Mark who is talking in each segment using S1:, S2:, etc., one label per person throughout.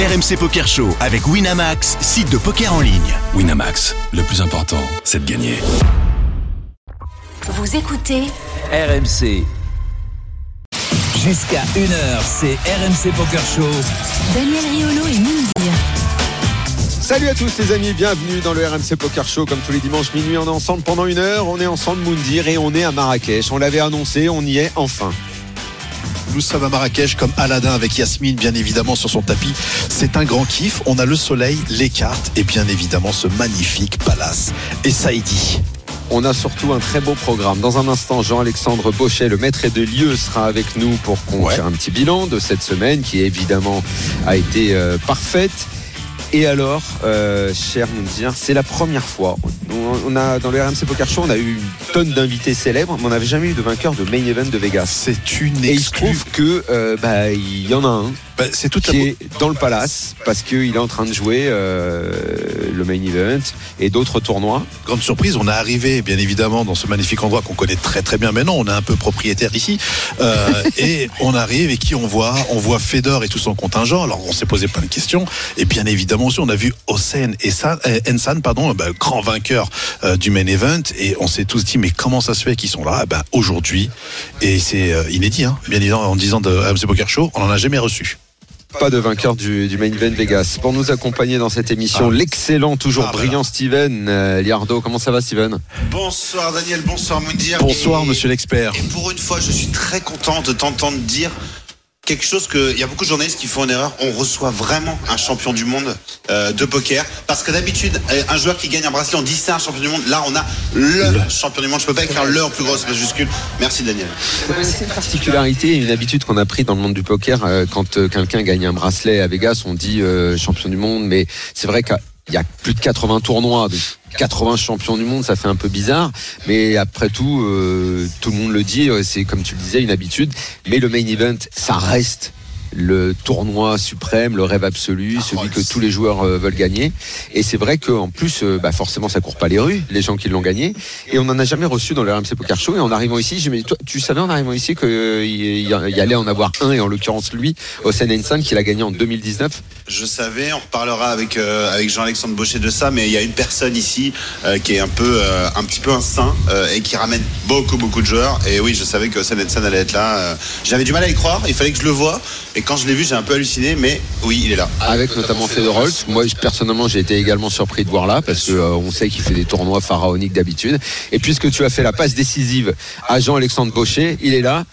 S1: RMC Poker Show avec Winamax, site de poker en ligne.
S2: Winamax, le plus important, c'est de gagner.
S3: Vous écoutez
S4: RMC. Jusqu'à 1h, c'est RMC Poker Show.
S3: Daniel Riolo et Moundir.
S5: Salut à tous les amis, bienvenue dans le RMC Poker Show. Comme tous les dimanches minuit, on est ensemble pendant une heure. On est ensemble Moundir et on est à Marrakech. On l'avait annoncé, on y est enfin.
S6: Nous sommes à Marrakech comme Aladdin avec Yasmine bien évidemment sur son tapis. C'est un grand kiff. On a le soleil, les cartes et bien évidemment ce magnifique palace. Et Saïdi.
S5: On a surtout un très beau programme. Dans un instant, Jean-Alexandre Bauchet, le maître de lieu, sera avec nous pour qu'on
S6: Ouais.
S5: fasse un petit bilan de cette semaine qui évidemment a été euh, parfaite. Et alors, euh, cher Moundir, c'est la première fois. On, on a dans le RMC Poker Show, on a eu une tonne d'invités célèbres, mais on n'avait jamais eu de vainqueur de main event de Vegas.
S6: C'est une
S5: Et il se trouve que euh, bah, il y en a un
S6: Bah, c'est toute la
S5: qui est dans le palace parce qu'il est en train de jouer euh, le main event et d'autres tournois.
S6: grande surprise. On est arrivé bien évidemment dans ce magnifique endroit qu'on connaît très très bien maintenant. On est un peu propriétaire ici. Euh, et on arrive et qui on voit? On voit Fedor et tout son contingent. Alors on s'est posé plein de questions. Et bien évidemment aussi on a vu Hossein et San, euh, Ensan, pardon, bah, grand vainqueur euh, du main event. Et on s'est tous dit mais comment ça se fait qu'ils sont là? Ben aujourd'hui. Et c'est inédit, hein, bien évidemment en disant de AMC Poker Show, on en a jamais reçu.
S5: Pas de vainqueur du, du main event Vegas. Pour nous accompagner dans cette émission,
S6: Ah.
S5: l'excellent, toujours
S6: Ah,
S5: brillant Steven euh, Liardo. Comment ça va Steven?
S7: Bonsoir Daniel, bonsoir Moundir.
S6: Bonsoir
S7: Et-
S6: monsieur l'expert.
S7: Et pour une fois, je suis très content de t'entendre dire quelque chose que il y a beaucoup de journalistes qui font une erreur. On reçoit vraiment un champion du monde euh, de poker parce que d'habitude, euh, un joueur qui gagne un bracelet, on dit c'est un champion du monde. Là, on a le, champion du monde. Je peux pas écrire le en plus grosse majuscule. Merci Daniel.
S5: C'est une particularité, une habitude qu'on a pris dans le monde du poker. euh, quand euh, quelqu'un gagne un bracelet à Vegas, on dit euh, champion du monde, mais c'est vrai qu'il y a plus de 80 tournois. Donc 80 champions du monde, ça fait un peu bizarre, mais après tout, euh, tout le monde le dit, euh, c'est comme tu le disais, une habitude. Mais le main event, ça reste le tournoi suprême, le rêve absolu, celui que tous les joueurs euh, veulent gagner. Et c'est vrai qu'en plus, euh, bah forcément, ça court pas les rues, les gens qui l'ont gagné. Et on n'en a jamais reçu dans le RMC Poker Show. Et en arrivant ici, je me dis, toi, tu savais en arrivant ici qu'il y, allait en avoir un, et en l'occurrence lui, Hossein Ensan, qui l'a gagné en 2019.
S7: Je savais, on reparlera avec euh, avec Jean-Alexandre Baucher de ça, mais il y a une personne ici euh, qui est un peu euh, un petit peu un saint et qui ramène beaucoup beaucoup de joueurs. Et oui, je savais que Hassan Ensan allait être là. J'avais du mal à y croire. Il fallait que je le voie. Et quand je l'ai vu, j'ai un peu halluciné. Mais oui, il est là.
S5: Avec notamment Fedor Holtz. Moi, personnellement, j'ai été également surpris de voir là parce que euh, on sait qu'il fait des tournois pharaoniques d'habitude. Et puisque tu as fait la passe décisive à Jean-Alexandre Baucher, il est là.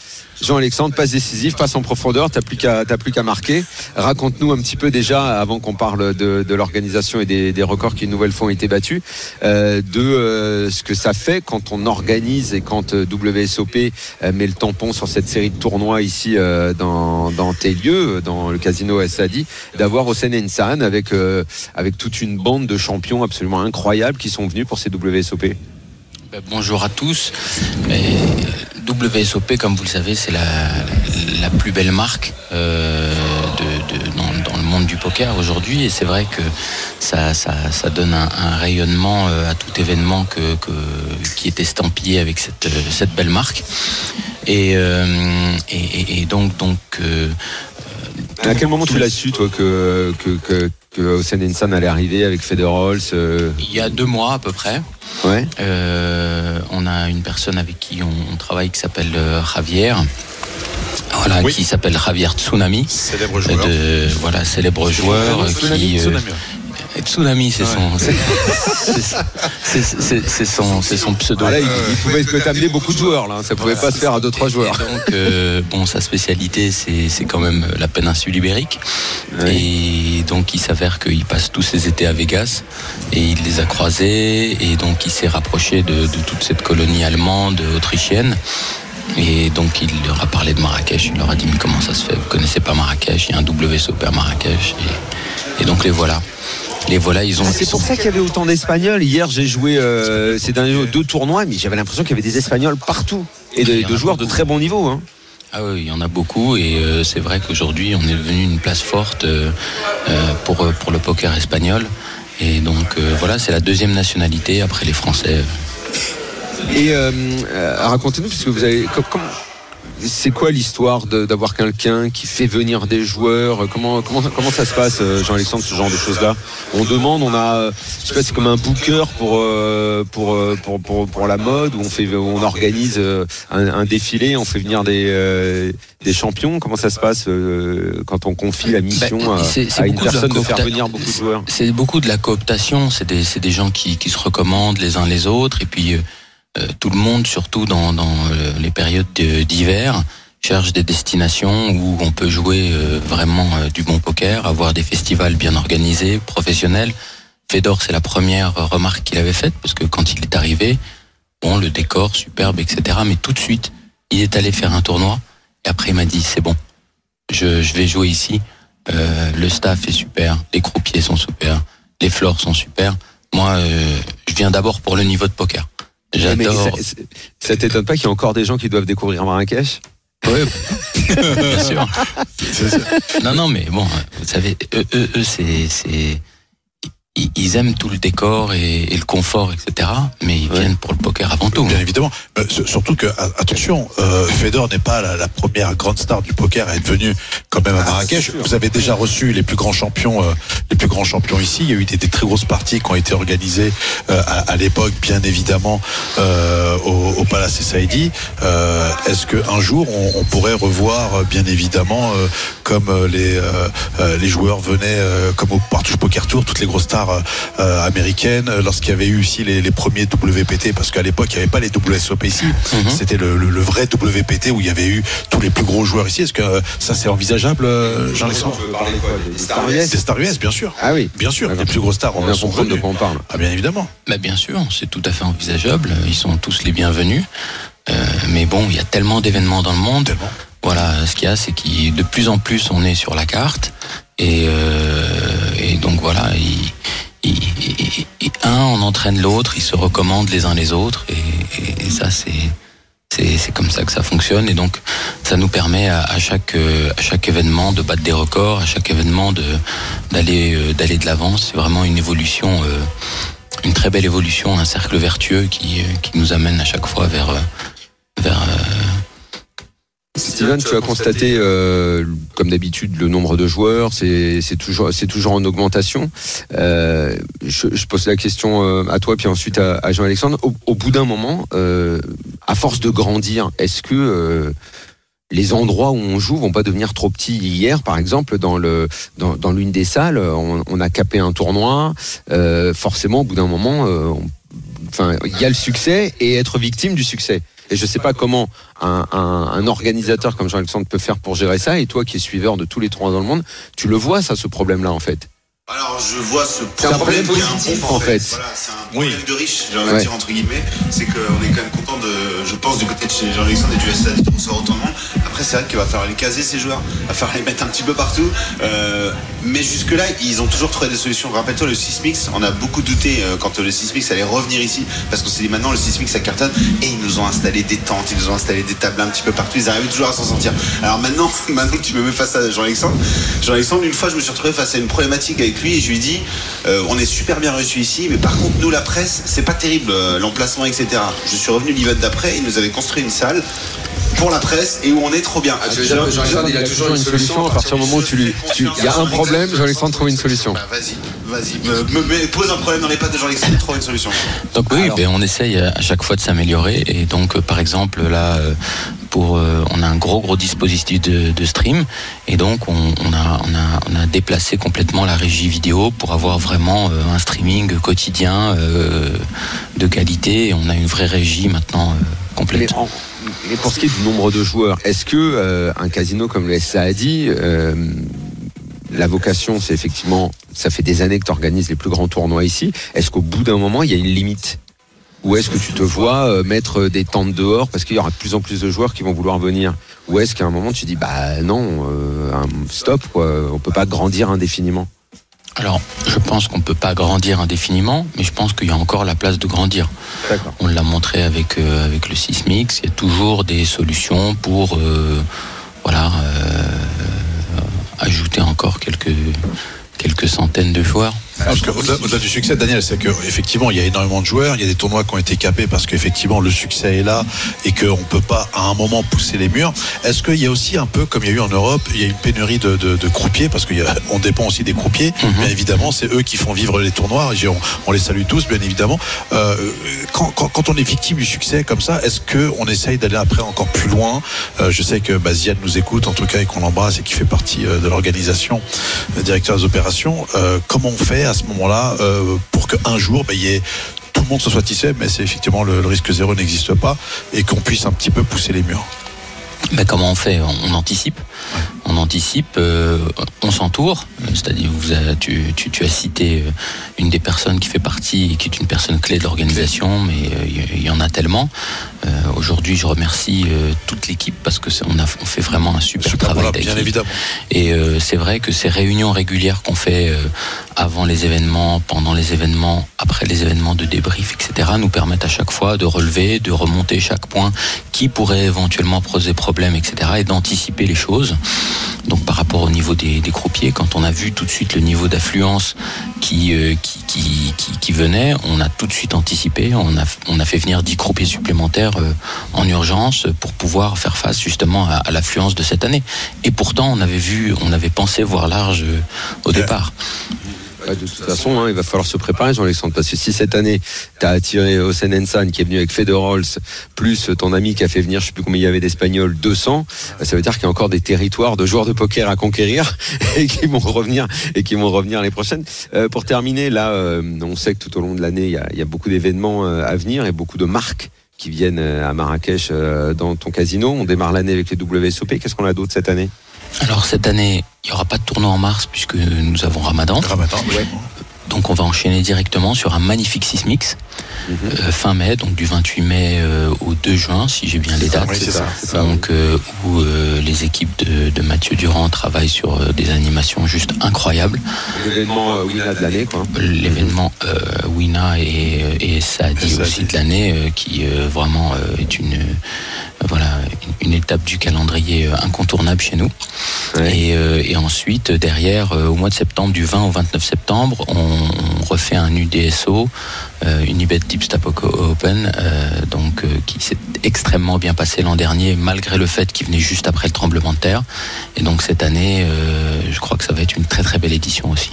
S5: Jean-Alexandre, passe décisive, passe en profondeur, t'as plus qu'à plus qu'à marquer. Raconte-nous un petit peu déjà, avant qu'on parle de, l'organisation et des, records qui une nouvelle fois ont été battus, euh, de euh, ce que ça fait quand on organise et quand euh, WSOP euh, met le tampon sur cette série de tournois ici dans, dans tes lieux, dans le casino Sadi, d'avoir Hossein Ensan avec, avec toute une bande de champions absolument incroyables qui sont venus pour ces WSOP.
S8: Ben, bonjour à tous. Euh, WSOP, comme vous le savez, c'est la, la plus belle marque euh, de, de- dans, dans le monde du poker aujourd'hui. Et c'est vrai que ça, ça, ça donne un, un rayonnement euh, à tout événement que, que- qui est estampillé avec cette, cette belle marque. Et, euh, et, et- et donc, donc euh,
S5: À quel moment tu l'as su, toi, que, que, que, que Hossein allait arriver avec Fedor Holtz euh,
S8: il y a deux mois à peu près,
S5: Ouais.
S8: Euh, on a une personne avec qui on, on travaille qui s'appelle euh, Javier. Voilà,
S6: Oui.
S8: qui s'appelle Javier Tsunami.
S6: Célèbre
S8: Euh, de, voilà, célèbre joueur euh, qui. euh,
S6: Tsunami.
S8: Tsunami, c'est son, c'est- son, c'est son pseudo.
S5: Ah là, il, il pouvait t'amener beaucoup de joueurs, là. Ça pouvait pas se faire à deux, trois joueurs.
S8: Et donc, euh, bon, sa spécialité, c'est c'est quand même la péninsule ibérique. Et donc, il s'avère qu'il passe tous ses étés à Vegas et il les a croisés. Et donc, il s'est rapproché de, de toute cette colonie allemande, autrichienne. Et donc, il leur a parlé de Marrakech. Il leur a dit Mais comment ça se fait? Vous connaissez pas Marrakech? Il y a un WSOP à Marrakech. Et, et donc, les voilà. Les ils ont.
S5: Ah, C'est pour ça qu'il y avait autant d'Espagnols. Hier, j'ai joué euh, ces derniers deux tournois, mais j'avais l'impression qu'il y avait des Espagnols partout. Et de, joueurs de très bon niveau. Hein.
S8: Ah oui, il y en a beaucoup et euh, c'est vrai qu'aujourd'hui on est devenu une place forte euh, pour, pour le poker espagnol. Et donc voilà, c'est la deuxième nationalité après les Français.
S5: Et racontez-nous, puisque vous avez. com- comment- c'est quoi l'histoire d'avoir quelqu'un qui fait venir des joueurs? Comment comment comment ça se passe, euh, Jean-Alexandre, ce genre de choses-là? On demande, on a, euh, je sais pas, c'est comme un booker pour euh, pour, pour pour pour la mode où on fait, où on organise un, un défilé, on fait venir des des champions. Comment ça se passe quand on confie la mission
S8: Ben,
S5: à, à une
S8: beaucoup de
S5: personne de faire venir beaucoup de joueurs?
S8: C'est beaucoup de la cooptation, c'est des, c'est des gens qui, qui se recommandent les uns les autres, et puis tout le monde, surtout dans, euh, les périodes de- d'hiver, cherche des destinations où on peut jouer euh, vraiment euh, du bon poker, avoir des festivals bien organisés, professionnels. Fedor, c'est la première remarque qu'il avait faite, parce que quand il est arrivé, bon, le décor superbe, etc. Mais tout de suite, il est allé faire un tournoi, et après il m'a dit, c'est bon, je, vais jouer ici. Euh, le staff est super, les croupiers sont super, les floors sont super. Moi, euh, je viens d'abord pour le niveau de poker. J'adore.
S5: ça- ça t'étonne pas qu'il y a encore des gens qui doivent découvrir Marrakech?
S8: Ouais, bien sûr. Non, non, mais bon, vous savez, eux, eux, eux, c'est, c'est, ils- ils aiment tout le décor et, et le confort, etc. Mais ils
S5: Ouais.
S8: viennent pour le poker avant tout.
S6: Bien évidemment. Euh, surtout que, attention, euh, Fedor n'est pas la, la première grande star du poker à être venu quand même à Marrakech. Vous avez déjà reçu les plus grands champions, euh, les plus grands champions ici. Il y a eu des, des très grosses parties qui ont été organisées euh, à, à l'époque, bien évidemment, euh, au, au Palace Saïdi. Euh, Est-ce que un jour on, on pourrait revoir, bien évidemment, euh, comme les les joueurs venaient, euh, comme au Partouche Poker Tour, toutes les grosses stars euh, euh, américaines, euh, lorsqu'il y avait eu aussi les, les premiers WPT, parce qu'à l'époque il n'y avait pas les WSOP ici,
S8: Mhm.
S6: c'était le, le- le vrai WPT où il y avait eu tous les plus gros joueurs ici. Est-ce que euh, ça c'est envisageable, Jean-Alexandre
S5: Des Star US
S6: Des stars US, bien sûr.
S5: Ah oui.
S6: Bien sûr, les plus grosses stars
S5: On
S6: sont
S5: de quoi on parle.
S6: Ah bien évidemment.
S8: Bah, bien sûr, c'est tout à fait envisageable. Ils sont tous les bienvenus. Euh, mais bon, il y a tellement d'événements dans le monde.
S6: Tellement.
S8: Voilà, ce qu'il y a, c'est qu'il de plus en plus on est sur la carte. Et, euh, et donc voilà, il, il- il- il- un on entraîne l'autre, ils se recommandent les uns les autres. Et, et- ça, c'est c'est comme ça que ça fonctionne. Et donc, ça nous permet à, à chaque euh, à chaque événement de battre des records, à chaque événement de d'aller euh, d'aller de l'avant. C'est vraiment une évolution. euh, une très belle évolution, un cercle vertueux qui, qui nous amène à chaque fois vers, vers
S5: Steven, tu as constaté, euh, comme d'habitude, le nombre de joueurs, c'est toujours, en augmentation. Euh, je, je pose la question euh, à toi, puis ensuite à, à Jean-Alexandre. Au, au bout d'un moment, euh, à force de grandir, est-ce que les endroits où on joue vont pas devenir trop petits? Hier, par exemple, dans le dans, dans l'une des salles, on, on a capé un tournoi. Euh, forcément, au bout d'un moment, euh, on- enfin, il y a le succès et être victime du succès. Et je sais pas comment un, organisateur comme Jean-Alexandre peut faire pour gérer ça. Et toi, qui es suiveur de tous les tournois dans le monde, tu le vois ça, ce problème-là, en fait.
S7: Alors je vois ce
S5: C'est un problème
S7: qui est
S5: positif,
S7: bon,
S5: en fait.
S7: Voilà, c'est un
S6: Oui.
S7: problème de riche, j'ai envie de dire entre guillemets. C'est qu'on est quand même content de, je pense, du côté de chez Jean-Alexandre et du SA de recevoir autant de monde. Après, c'est vrai qu'il va falloir les caser ces joueurs, il va falloir les mettre un petit peu partout. Euh, mais jusque-là, ils ont toujours trouvé des solutions. Rappelle-toi le Sismix, on a beaucoup douté euh, quand le Sismix allait revenir ici, parce qu'on s'est dit maintenant le Sismix ça cartonne, et ils nous ont installé des tentes, ils nous ont installé des tables un petit peu partout, ils arrivaient toujours à s'en sortir. Alors maintenant, maintenant que tu me mets face à Jean-Alexandre, Jean-Alexandre, une fois je me suis retrouvé face à une problématique avec lui et je lui ai dit euh, on est super bien reçu ici, mais par contre nous la presse, c'est pas terrible euh, l'emplacement, etc. Je suis revenu l'hiver d'après, il nous avait construit une salle pour la presse et où on est trop bien.
S5: Ah, Jean-Alexandre, il a toujours une solution à partir du moment où tu lui, tu- il y a un problème, Jean-Alexandre trouve une solution.
S7: Bah, vas-y, vas-y, me, me- me- pose un problème dans les pattes de Jean-Alexandre, trouve une solution.
S8: Donc oui,
S5: Alors.
S8: ben, on essaye à chaque fois de s'améliorer. Et donc, euh, par exemple, là, euh, euh, on a un gros gros dispositif de, stream, et donc on, a, déplacé complètement la régie vidéo pour avoir vraiment euh, un streaming quotidien euh, de qualité. Et on a une vraie régie maintenant complète.
S5: mais pour ce qui est du nombre de joueurs, est-ce que un casino comme le SA a dit, la vocation, c'est effectivement, ça fait des années que tu organises les plus grands tournois ici. Est-ce qu'au bout d'un moment, il y a une limite? Ou est-ce que tu te vois euh, mettre des tentes dehors? Parce qu'il y aura de plus en plus de joueurs qui vont vouloir venir Ou est-ce qu'à un moment, tu dis, bah non, euh, stop, quoi, on peut pas grandir indéfiniment
S8: Alors, je pense qu'on peut pas grandir indéfiniment, mais je pense qu'il y a encore la place de grandir. On l'a montré avec, euh, avec le Sismix. Il y a toujours des solutions pour euh, voilà, euh, ajouter encore quelques, quelques centaines de joueurs.
S6: Au-delà du succès, Daniel, c'est que effectivement, il y a énormément de joueurs, il y a des tournois qui ont été capés parce qu'effectivement le succès est là et qu'on ne peut pas à un moment pousser les murs. Est-ce qu'il y a aussi un peu, comme il y a eu en Europe, il y a une pénurie de, de- de croupiers parce qu'on dépend aussi des croupiers. Bien évidemment, c'est eux qui font vivre les tournois. Et on, on les salue tous, bien évidemment. Euh, quand, quand- quand on est victime du succès comme ça, est-ce que on essaye d'aller après encore plus loin? Euh, Je sais que bah, Ziad nous écoute en tout cas et qu'on l'embrasse et qui fait partie euh, de l'organisation, directeur des opérations. Euh, comment on fait à ce moment-là euh, pour qu'un jour, ait tout le monde se soit tissé, mais c'est effectivement le, risque zéro n'existe pas et qu'on puisse un petit peu pousser les murs.
S8: Ben, comment on fait? On anticipe? On anticipe, euh, on s'entoure. C'est-à-dire, tu, tu- tu as cité euh, une des personnes qui fait partie et qui est une personne clé de l'organisation, mais euh, il y- en a tellement. Euh, Aujourd'hui, je remercie toute l'équipe parce que on, a, on fait vraiment un super,
S6: Super,
S8: travail
S6: voilà, bien évidemment.
S8: Et euh, c'est vrai que ces réunions régulières qu'on fait avant les événements, pendant les événements, après les événements de débrief, etc., nous permettent à chaque fois de relever, de remonter chaque point qui pourrait éventuellement poser problème, etc., et d'anticiper les choses. Donc par rapport au niveau des, des croupiers, quand on a vu tout de suite le niveau d'affluence qui, euh, qui, qui, qui, qui venait, on a tout de suite anticipé, on a, on a fait venir 10 croupiers supplémentaires euh, en urgence pour pouvoir faire face justement à, à l'affluence de cette année. Et pourtant, on avait vu, on avait pensé voir large euh, au départ.
S5: De toute façon, hein, il va falloir se préparer, Jean-Alexandre, parce que si cette année, tu as attiré Hossein Ensan qui est venu avec Federols, plus ton ami qui a fait venir, je sais plus combien il y avait d'Espagnols, 200, ça veut dire qu'il y a encore des territoires de joueurs de poker à conquérir et qui vont revenir et qui vont revenir les prochaines. Euh, pour terminer, là, euh, on sait que tout au long de l'année, il y y a beaucoup d'événements euh, à venir et beaucoup de marques qui viennent à Marrakech dans ton casino. On démarre l'année avec les WSOP. Qu'est-ce qu'on a d'autre cette année?
S8: Alors cette année, il n'y aura pas de tournoi en mars puisque nous avons Ramadan.
S6: Ramadan, oui.
S8: Donc on va enchaîner directement sur un magnifique Sismix euh, fin mai, donc du 28 mai euh, au 2 juin, si j'ai bien les dates.
S6: oui, c'est ça,
S8: donc euh, où euh, les équipes de, de Mathieu Durand travaillent sur euh, des animations juste incroyables.
S5: L'événement euh, Wina de l'année, quoi.
S8: L'événement euh, Wina et, et Saadi aussi de l'année, euh, qui euh, vraiment euh, est une, euh, voilà, une, une étape du calendrier euh, incontournable chez nous.
S5: Ouais.
S8: Et, euh, et ensuite, derrière, euh, au mois de septembre, du 20 au 29 septembre, on, on refait un UDSO, euh, Unibet Deep Open, donc qui s'est extrêmement bien passé l'an dernier, malgré le fait qu'il venait juste après le tremblement de terre. Et donc cette année, je crois que ça va être une très très belle édition aussi.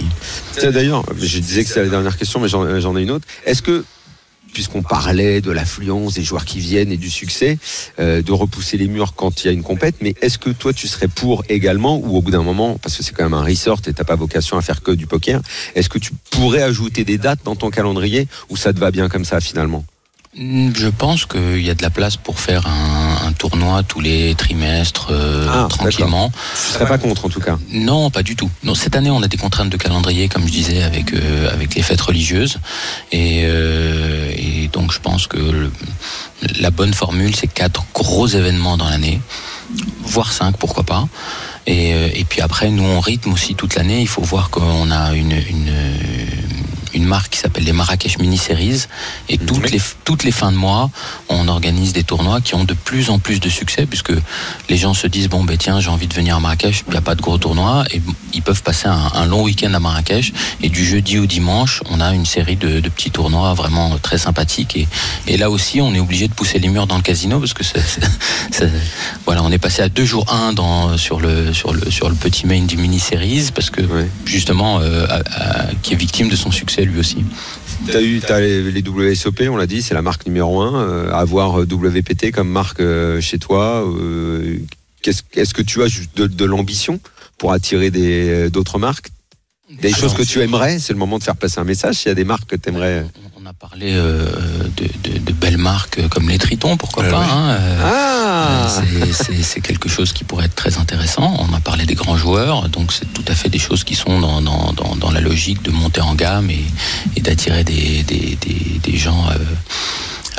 S5: D'ailleurs, je disais que c'était la dernière question, mais j'en ai une autre. Est-ce que, puisqu'on parlait de l'affluence des joueurs qui viennent et du succès, euh, de repousser les murs quand il y a une compète, mais est-ce que toi tu serais pour également, ou au bout d'un moment, parce que c'est quand même un resort et t'as pas vocation à faire que du poker, est-ce que tu pourrais ajouter des dates dans ton calendrier ou ça te va bien comme ça finalement?
S8: Mm, Je pense qu'il y a de la place pour faire un tournoi tous les trimestres euh,
S5: Ah,
S8: tranquillement.
S5: Tu serais pas contre en tout cas.
S8: Non, pas du tout. Non, cette année, on a des contraintes de calendrier, comme je disais, avec euh, avec les fêtes religieuses, et, euh, et donc je pense que le- la bonne formule, c'est quatre gros événements dans l'année, voire cinq, pourquoi pas. Et, et puis après, nous on rythme aussi toute l'année. Il faut voir qu'on a une, une une marque qui s'appelle les Marrakech Mini Series et toutes les toutes les fins de mois on organise des tournois qui ont de plus en plus de succès puisque les gens se disent bon ben tiens j'ai envie de venir à Marrakech il n'y a pas de gros tournois. Et ils peuvent passer un, un long week-end à Marrakech. Et du jeudi au dimanche on a une série de, de petits tournois vraiment très sympathiques. Et, et là aussi on est obligé de pousser les murs dans le casino parce que c'est- voilà on est passé à deux jours un dans sur le sur le sur le petit main du mini series parce que justement euh, à- à- qui est victime de son succès lui aussi.
S5: T'as eu t'as les, WSOP, on l'a dit, c'est la marque numéro un. euh, avoir euh, WPT comme marque euh, chez toi, euh, est-ce que tu as de, l'ambition pour attirer euh, d'autres marques? Des choses que tu aimerais, c'est le moment de faire passer un message. S'il y a des marques que tu aimerais.
S8: On a parlé euh, de, de- de belles marques comme les Tritons, pourquoi
S6: Ouais,
S8: pas.
S6: ouais.
S8: hein, euh,
S5: Ah
S8: c'est- c'est c'est quelque chose qui pourrait être très intéressant. On a parlé des grands joueurs, donc c'est tout à fait des choses qui sont dans, dans, dans, dans la logique de monter en gamme et, et d'attirer des, des, des, des gens euh,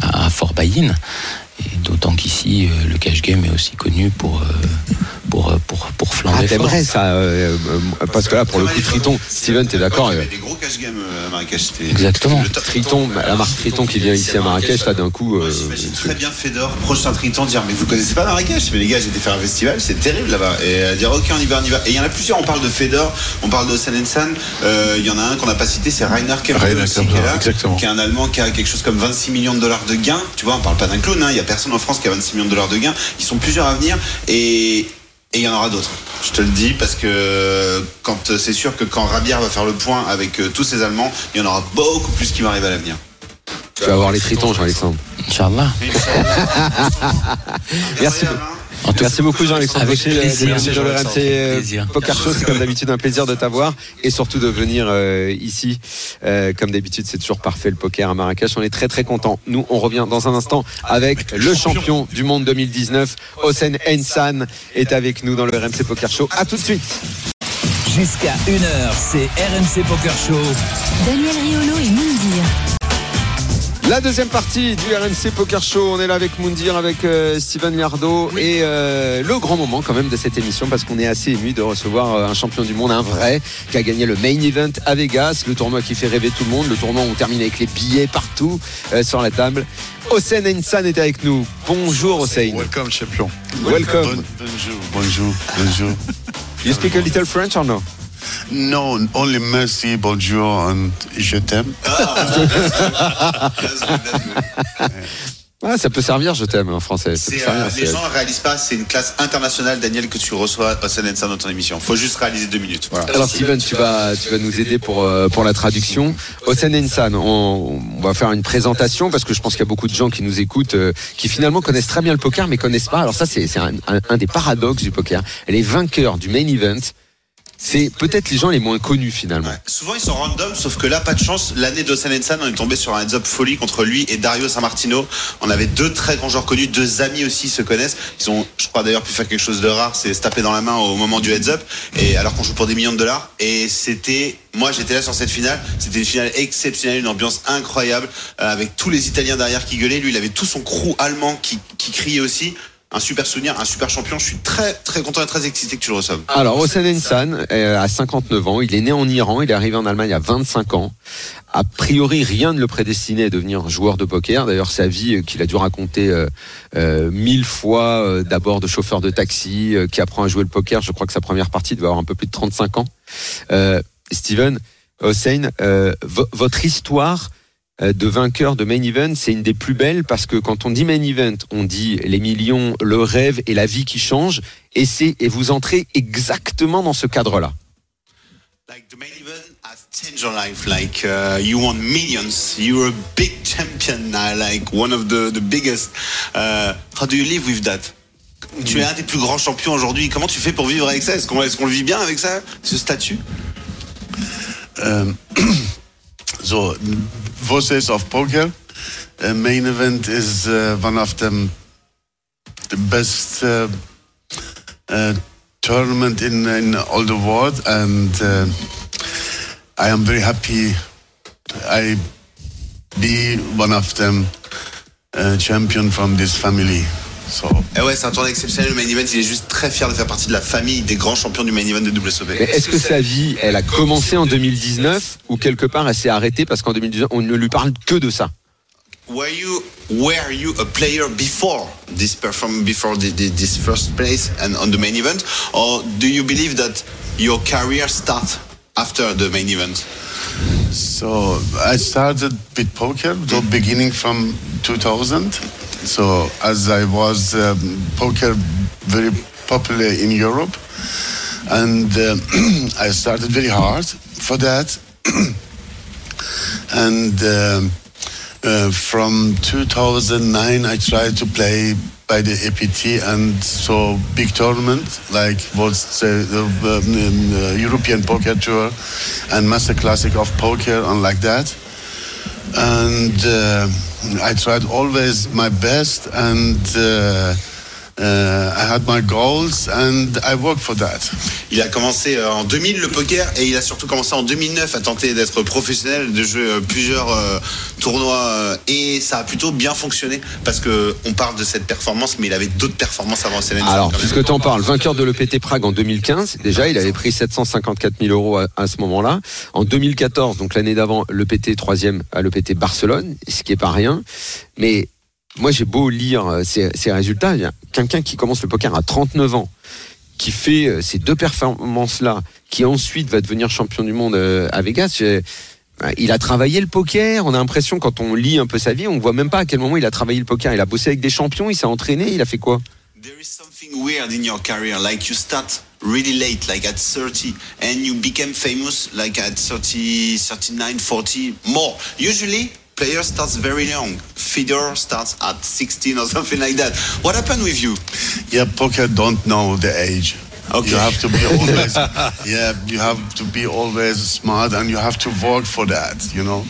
S8: à, à fort buy-in. Et d'autant qu'ici, euh, le cash game est aussi connu pour, euh, pour, euh, pour, pour
S5: Ah,
S8: flamber. fort.
S5: t'aimerais ça euh, Parce que là, pour le coup, Triton, Steven, t'es d'accord
S7: Il y avait des gros cash games à Marrakech.
S8: Exactement.
S5: Triton, bah, la marque Triton qui vient ici à Marrakech, là, d'un coup.
S7: Moi, J'imagine très bien Fedor, prochain Triton, dire Mais vous connaissez pas Marrakech Mais les gars, j'ai été faire un festival, c'est terrible là-bas. Et euh, dire Ok, on y va, on y va. Et il y en a plusieurs, on parle de Fedor, on parle de San euh, Il y en a un qu'on n'a pas cité, c'est Rainer Kempf
S6: Rainer
S7: aussi,
S6: Kempf,
S7: qui est là, qui est un Allemand qui a quelque chose comme 26 millions de dollars de gains. Tu vois, on parle pas d'un clown, hein. il y a personne en France qui a 26 millions de dollars de gains. Ils sont plusieurs à venir. Et. Et il y en aura d'autres. Je te le dis parce que quand c'est sûr que quand Rabière va faire le point avec euh, tous ces Allemands, il y en aura beaucoup plus qui vont arriver à l'avenir.
S5: Tu vas avoir les Tritons, Jean-Alexandre.
S8: Inch'Allah.
S5: Merci.
S7: Incroyable, hein
S8: En tout-
S5: Merci beaucoup Jean-Alexandre
S8: Avec plaisir.
S5: de venir dans le
S8: Avec
S5: RMC euh,
S8: plaisir.
S5: Poker Show. C'est comme d'habitude un plaisir de t'avoir et surtout de venir euh, ici. Euh, comme d'habitude, c'est toujours parfait le poker à Marrakech. On est très très content. Nous, on revient dans un instant avec le champion du monde 2019, Hossein Ensan, est avec nous dans le RMC Poker Show. À tout de suite.
S4: Jusqu'à 1h, c'est RMC Poker Show.
S3: Daniel Riolo et Moundir.
S5: La deuxième partie du RMC Poker Show, on est là avec Moundir, avec euh, Steven Liardo et euh, le grand moment quand même de cette émission parce qu'on est assez ému de recevoir euh, un champion du monde, un vrai, qui a gagné le main event à Vegas, le tournoi qui fait rêver tout le monde, le tournoi où on termine avec les billets partout euh, sur la table. Hossein Ensan est avec nous. Bonjour Hossein.
S6: Welcome, champion.
S5: Welcome.
S9: Bon- bonjour, bonjour, bonjour.
S5: You speak a little French or no?
S9: No, only merci, bonjour, and je t'aime.
S5: Ah, ça peut servir, je t'aime en français. Ça peut
S7: C'est,
S5: servir,
S7: euh, les gens ne réalisent pas, c'est une classe internationale, Daniel, que tu reçois au Senensa dans ton émission. Faut juste réaliser deux minutes. Voilà.
S5: Alors Steven, tu vas, tu vas nous aider pour, euh, pour la traduction. Hossein Ensan, on, on va faire une présentation parce que je pense qu'il y a beaucoup de gens qui nous écoutent euh, qui finalement connaissent très bien le poker mais connaissent pas. Alors ça c'est c'est un, un- un des paradoxes du poker. Les vainqueurs du main event, c'est peut-être les gens les moins connus finalement.
S7: Souvent ils sont random, sauf que là, pas de chance. L'année d'Osanensan, on est tombé sur un heads-up folie contre lui et Dario Sammartino. On avait deux très grands joueurs connus, deux amis aussi se connaissent. Ils ont, je crois d'ailleurs, pu faire quelque chose de rare, c'est se taper dans la main au moment du heads-up. Et alors qu'on joue pour des millions de dollars. Et c'était, moi j'étais là sur cette finale. C'était une finale exceptionnelle, une ambiance incroyable, euh, avec tous les Italiens derrière qui gueulaient. Lui, il avait tout son crew allemand qui, qui criait aussi. Un super souvenir, un super champion. Je suis très très content et très excité que tu le reçoives.
S5: Alors Hossein Ensan a 59 ans, il est né en Iran, il est arrivé en Allemagne à 25 ans. A priori, rien ne le prédestinait à devenir joueur de poker. D'ailleurs, sa vie euh, qu'il a dû raconter euh, euh, mille fois, euh, d'abord de chauffeur de taxi, euh, qui apprend à jouer le poker. Je crois que sa première partie devait avoir un peu plus de 35 ans. Euh, Steven, Hossein, vo- votre histoire de vainqueur de main event, c'est une des plus belles parce que quand on dit main event, on dit les millions, le rêve et la vie qui change. Et c'est et vous entrez exactement dans ce cadre-là.
S7: Like the main event has changed your life. Like uh, you won millions. You're a big champion now. Like one of the the biggest. Uh, how do you live with that? Tu es un des plus grands champions aujourd'hui. Comment tu fais pour vivre avec ça? Est-ce qu'on est le vit bien avec ça, ce statut?
S9: Um, so, voices of poker. Uh, main event is uh, one of them, the best uh, tournament in, in all the world, and I am very happy. I be one of them champion from this family. So.
S7: Eh ouais, c'est un tournoi exceptionnel. Le main event, il est juste très fier de faire partie de la famille des grands champions du main event de WSOP.
S5: Mais est-ce que sa vie, elle a commencé en 2019 ou quelque part elle s'est arrêtée parce qu'en 2019 on ne lui parle que de ça?
S7: Were you were you a player before this perform before the, the, this first place and on the main event, or do you believe that your career start after the main event?
S9: So I started with poker, so beginning from 2000. So as I was um, poker very popular in Europe, and uh, I started very hard for that. and um, uh, from 2009, I tried to play by the APT and so big tournament like was the, the um, uh, European Poker Tour and Master Classic of Poker and like that. And uh, I tried always my best and uh, Uh, I had my goals and I worked for that.
S7: Il a commencé euh, en 2000 le poker et il a surtout commencé en 2009 à tenter d'être professionnel, de jouer euh, plusieurs euh, tournois et ça a plutôt bien fonctionné parce que on parle de cette performance, mais il avait d'autres performances avant Céline.
S5: Alors, puisque tu en parles, vainqueur de l'EPT Prague en 2015, déjà, il avait pris 754 000 euros à, à ce moment-là. En 2014, donc l'année d'avant, l'EPT troisième à l'EPT Barcelone, ce qui est pas rien. Mais moi, j'ai beau lire euh, ces, résultats, a quelqu'un qui commence le poker à 39 ans, qui fait euh, ces deux performances-là, qui ensuite va devenir champion du monde euh, à Vegas. euh, Il a travaillé le poker. On a l'impression, quand on lit un peu sa vie, on voit même pas à quel moment il a travaillé le poker. Il a bossé avec des champions, il s'est entraîné, il a fait quoi?
S7: There is something weird in your career, like you start really late, like at 30, and you became famous like at 30, 39, 40, more. Usually, player starts very young. Federer starts at 16 or something like that. What happened with you?
S9: Yeah, poker don't know the age.
S7: Okay.
S9: You have to be always, yeah, you have to be always smart and you have to work for that, you know.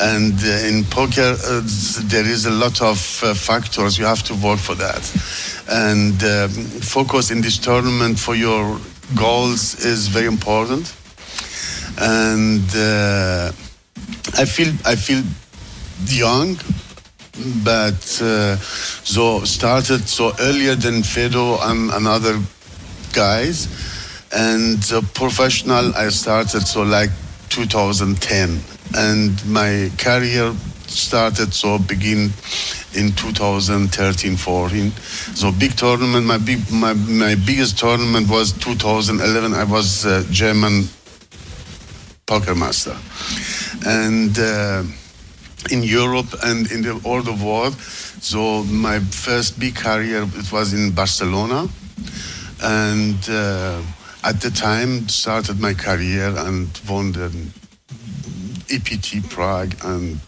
S9: And uh, in poker, uh, there is a lot of uh, factors. You have to work for that. And um, focus in this tournament for your goals is very important. And uh, I feel, I feel young, but uh, so started so earlier than Fedo and another guys, and uh, professional I started so like 2010, and my career started so begin in 2013 14 so big tournament my big my, my biggest tournament was 2011 i was uh, german poker master. And uh, in Europe and in the all the world. So my first big career it was in Barcelona, and uh, at the time started my career and won the EPT Prague and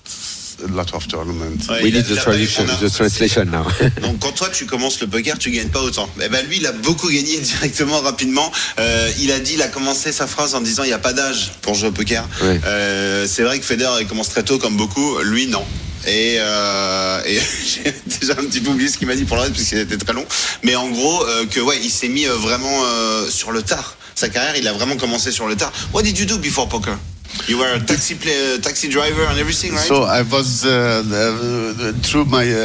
S9: lot of tournaments.
S7: Ouais,
S5: We need the
S7: il a pas eu-
S5: traduction,
S7: on a-
S5: the translation now.
S7: Donc quand toi tu commences le poker, tu gagnes pas autant. Eh ben lui, il a beaucoup gagné directement, rapidement. Euh, il a dit, il a commencé sa phrase en disant il n'y a pas d'âge pour jouer au poker.
S5: Ouais.
S7: Euh, c'est vrai que Federer il commence très tôt comme beaucoup. Lui non. Et, euh, et j'ai déjà un petit peu oublié ce qu'il m'a dit pour le reste puisqu'il était très long. Mais en gros euh, que ouais, il s'est mis euh, vraiment euh, sur le tard. Sa carrière, il a vraiment commencé sur le tard. What did you do before poker? You were a taxi play, taxi driver and everything, right?
S9: So I was uh, uh, through my uh,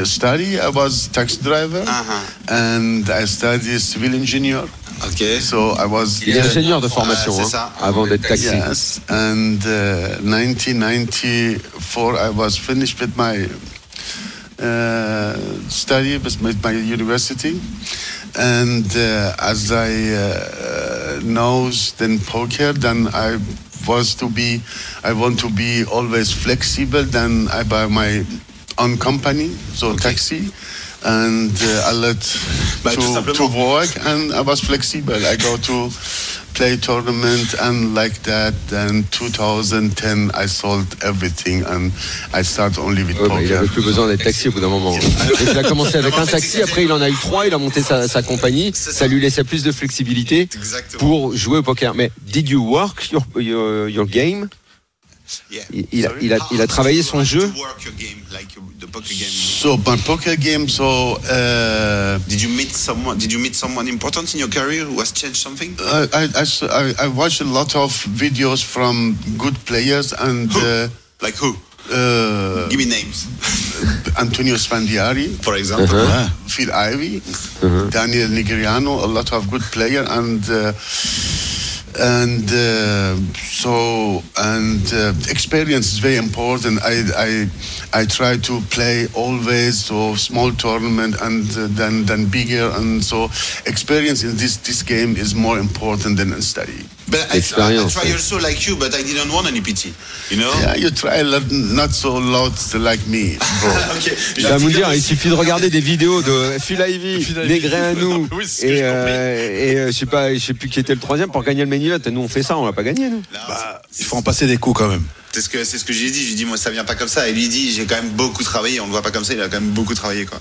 S9: uh, study. I was taxi driver,
S7: Uh-huh.
S9: and I studied civil engineer.
S7: ok.
S9: So I was
S5: Il est ingénieur de formation,
S7: c'est
S5: hein,
S7: ça.
S5: avant d'être taxi.
S9: Yes, and uh, 1994 I was finished with my uh, study with my, my university, and uh, as I uh, know then poker, then I was to be, I want to be always flexible. Then I buy my own company, so taxi. And uh, I let to, to work, and I was flexible. I go to play tournament and like that. Then 2010, I sold everything and I start only with
S5: Ouais, il
S9: poker.
S5: avait plus besoin d'être taxi au bout d'un moment. Il a commencé avec un taxi, après il en a eu trois, il a monté sa, sa compagnie, ça
S7: ça.
S5: lui laissait plus de flexibilité
S7: Exactement.
S5: pour jouer au poker. Mais did you work your, your, your game? Il, il a, il, a, il a travaillé son jeu
S7: like to work your game, like your- the poker game?
S9: So my poker game. So uh,
S7: Did you meet someone? Did you meet someone important in your career who has changed something?
S9: I, I, I watched a lot of videos from good players and uh,
S7: Like who?
S9: uh,
S7: Give me names,
S9: Antonio Spandiari,
S7: for example.
S5: Uh-huh.
S9: Phil Ivey, Daniel Nigriano, a lot of good player, and uh, and uh, so and uh, experience is very important. I I I try to play always so small tournament and uh, then then bigger, and so experience in this this game is more important than study.
S7: But I, I, I
S5: Experience,
S7: try also like you, but I didn't want any PT. You know?
S9: Yeah, you try not so loud like me, bro.
S7: Ok.
S5: Je vais vous dire, il suffit de regarder des vidéos de Phil
S6: Oui, c'est ce que
S5: et, euh, et euh, je sais pas, je sais plus qui était le troisième pour gagner le main event. Nous on fait ça, on l'a pas gagné nous.
S7: Là,
S6: Bah, il faut en passer des coups quand même.
S7: C'est ce que c'est ce que j'ai dit. J'ai dit moi ça vient pas comme ça. Et lui dit j'ai quand même beaucoup travaillé. On le voit pas comme ça. Il a quand même beaucoup travaillé quoi.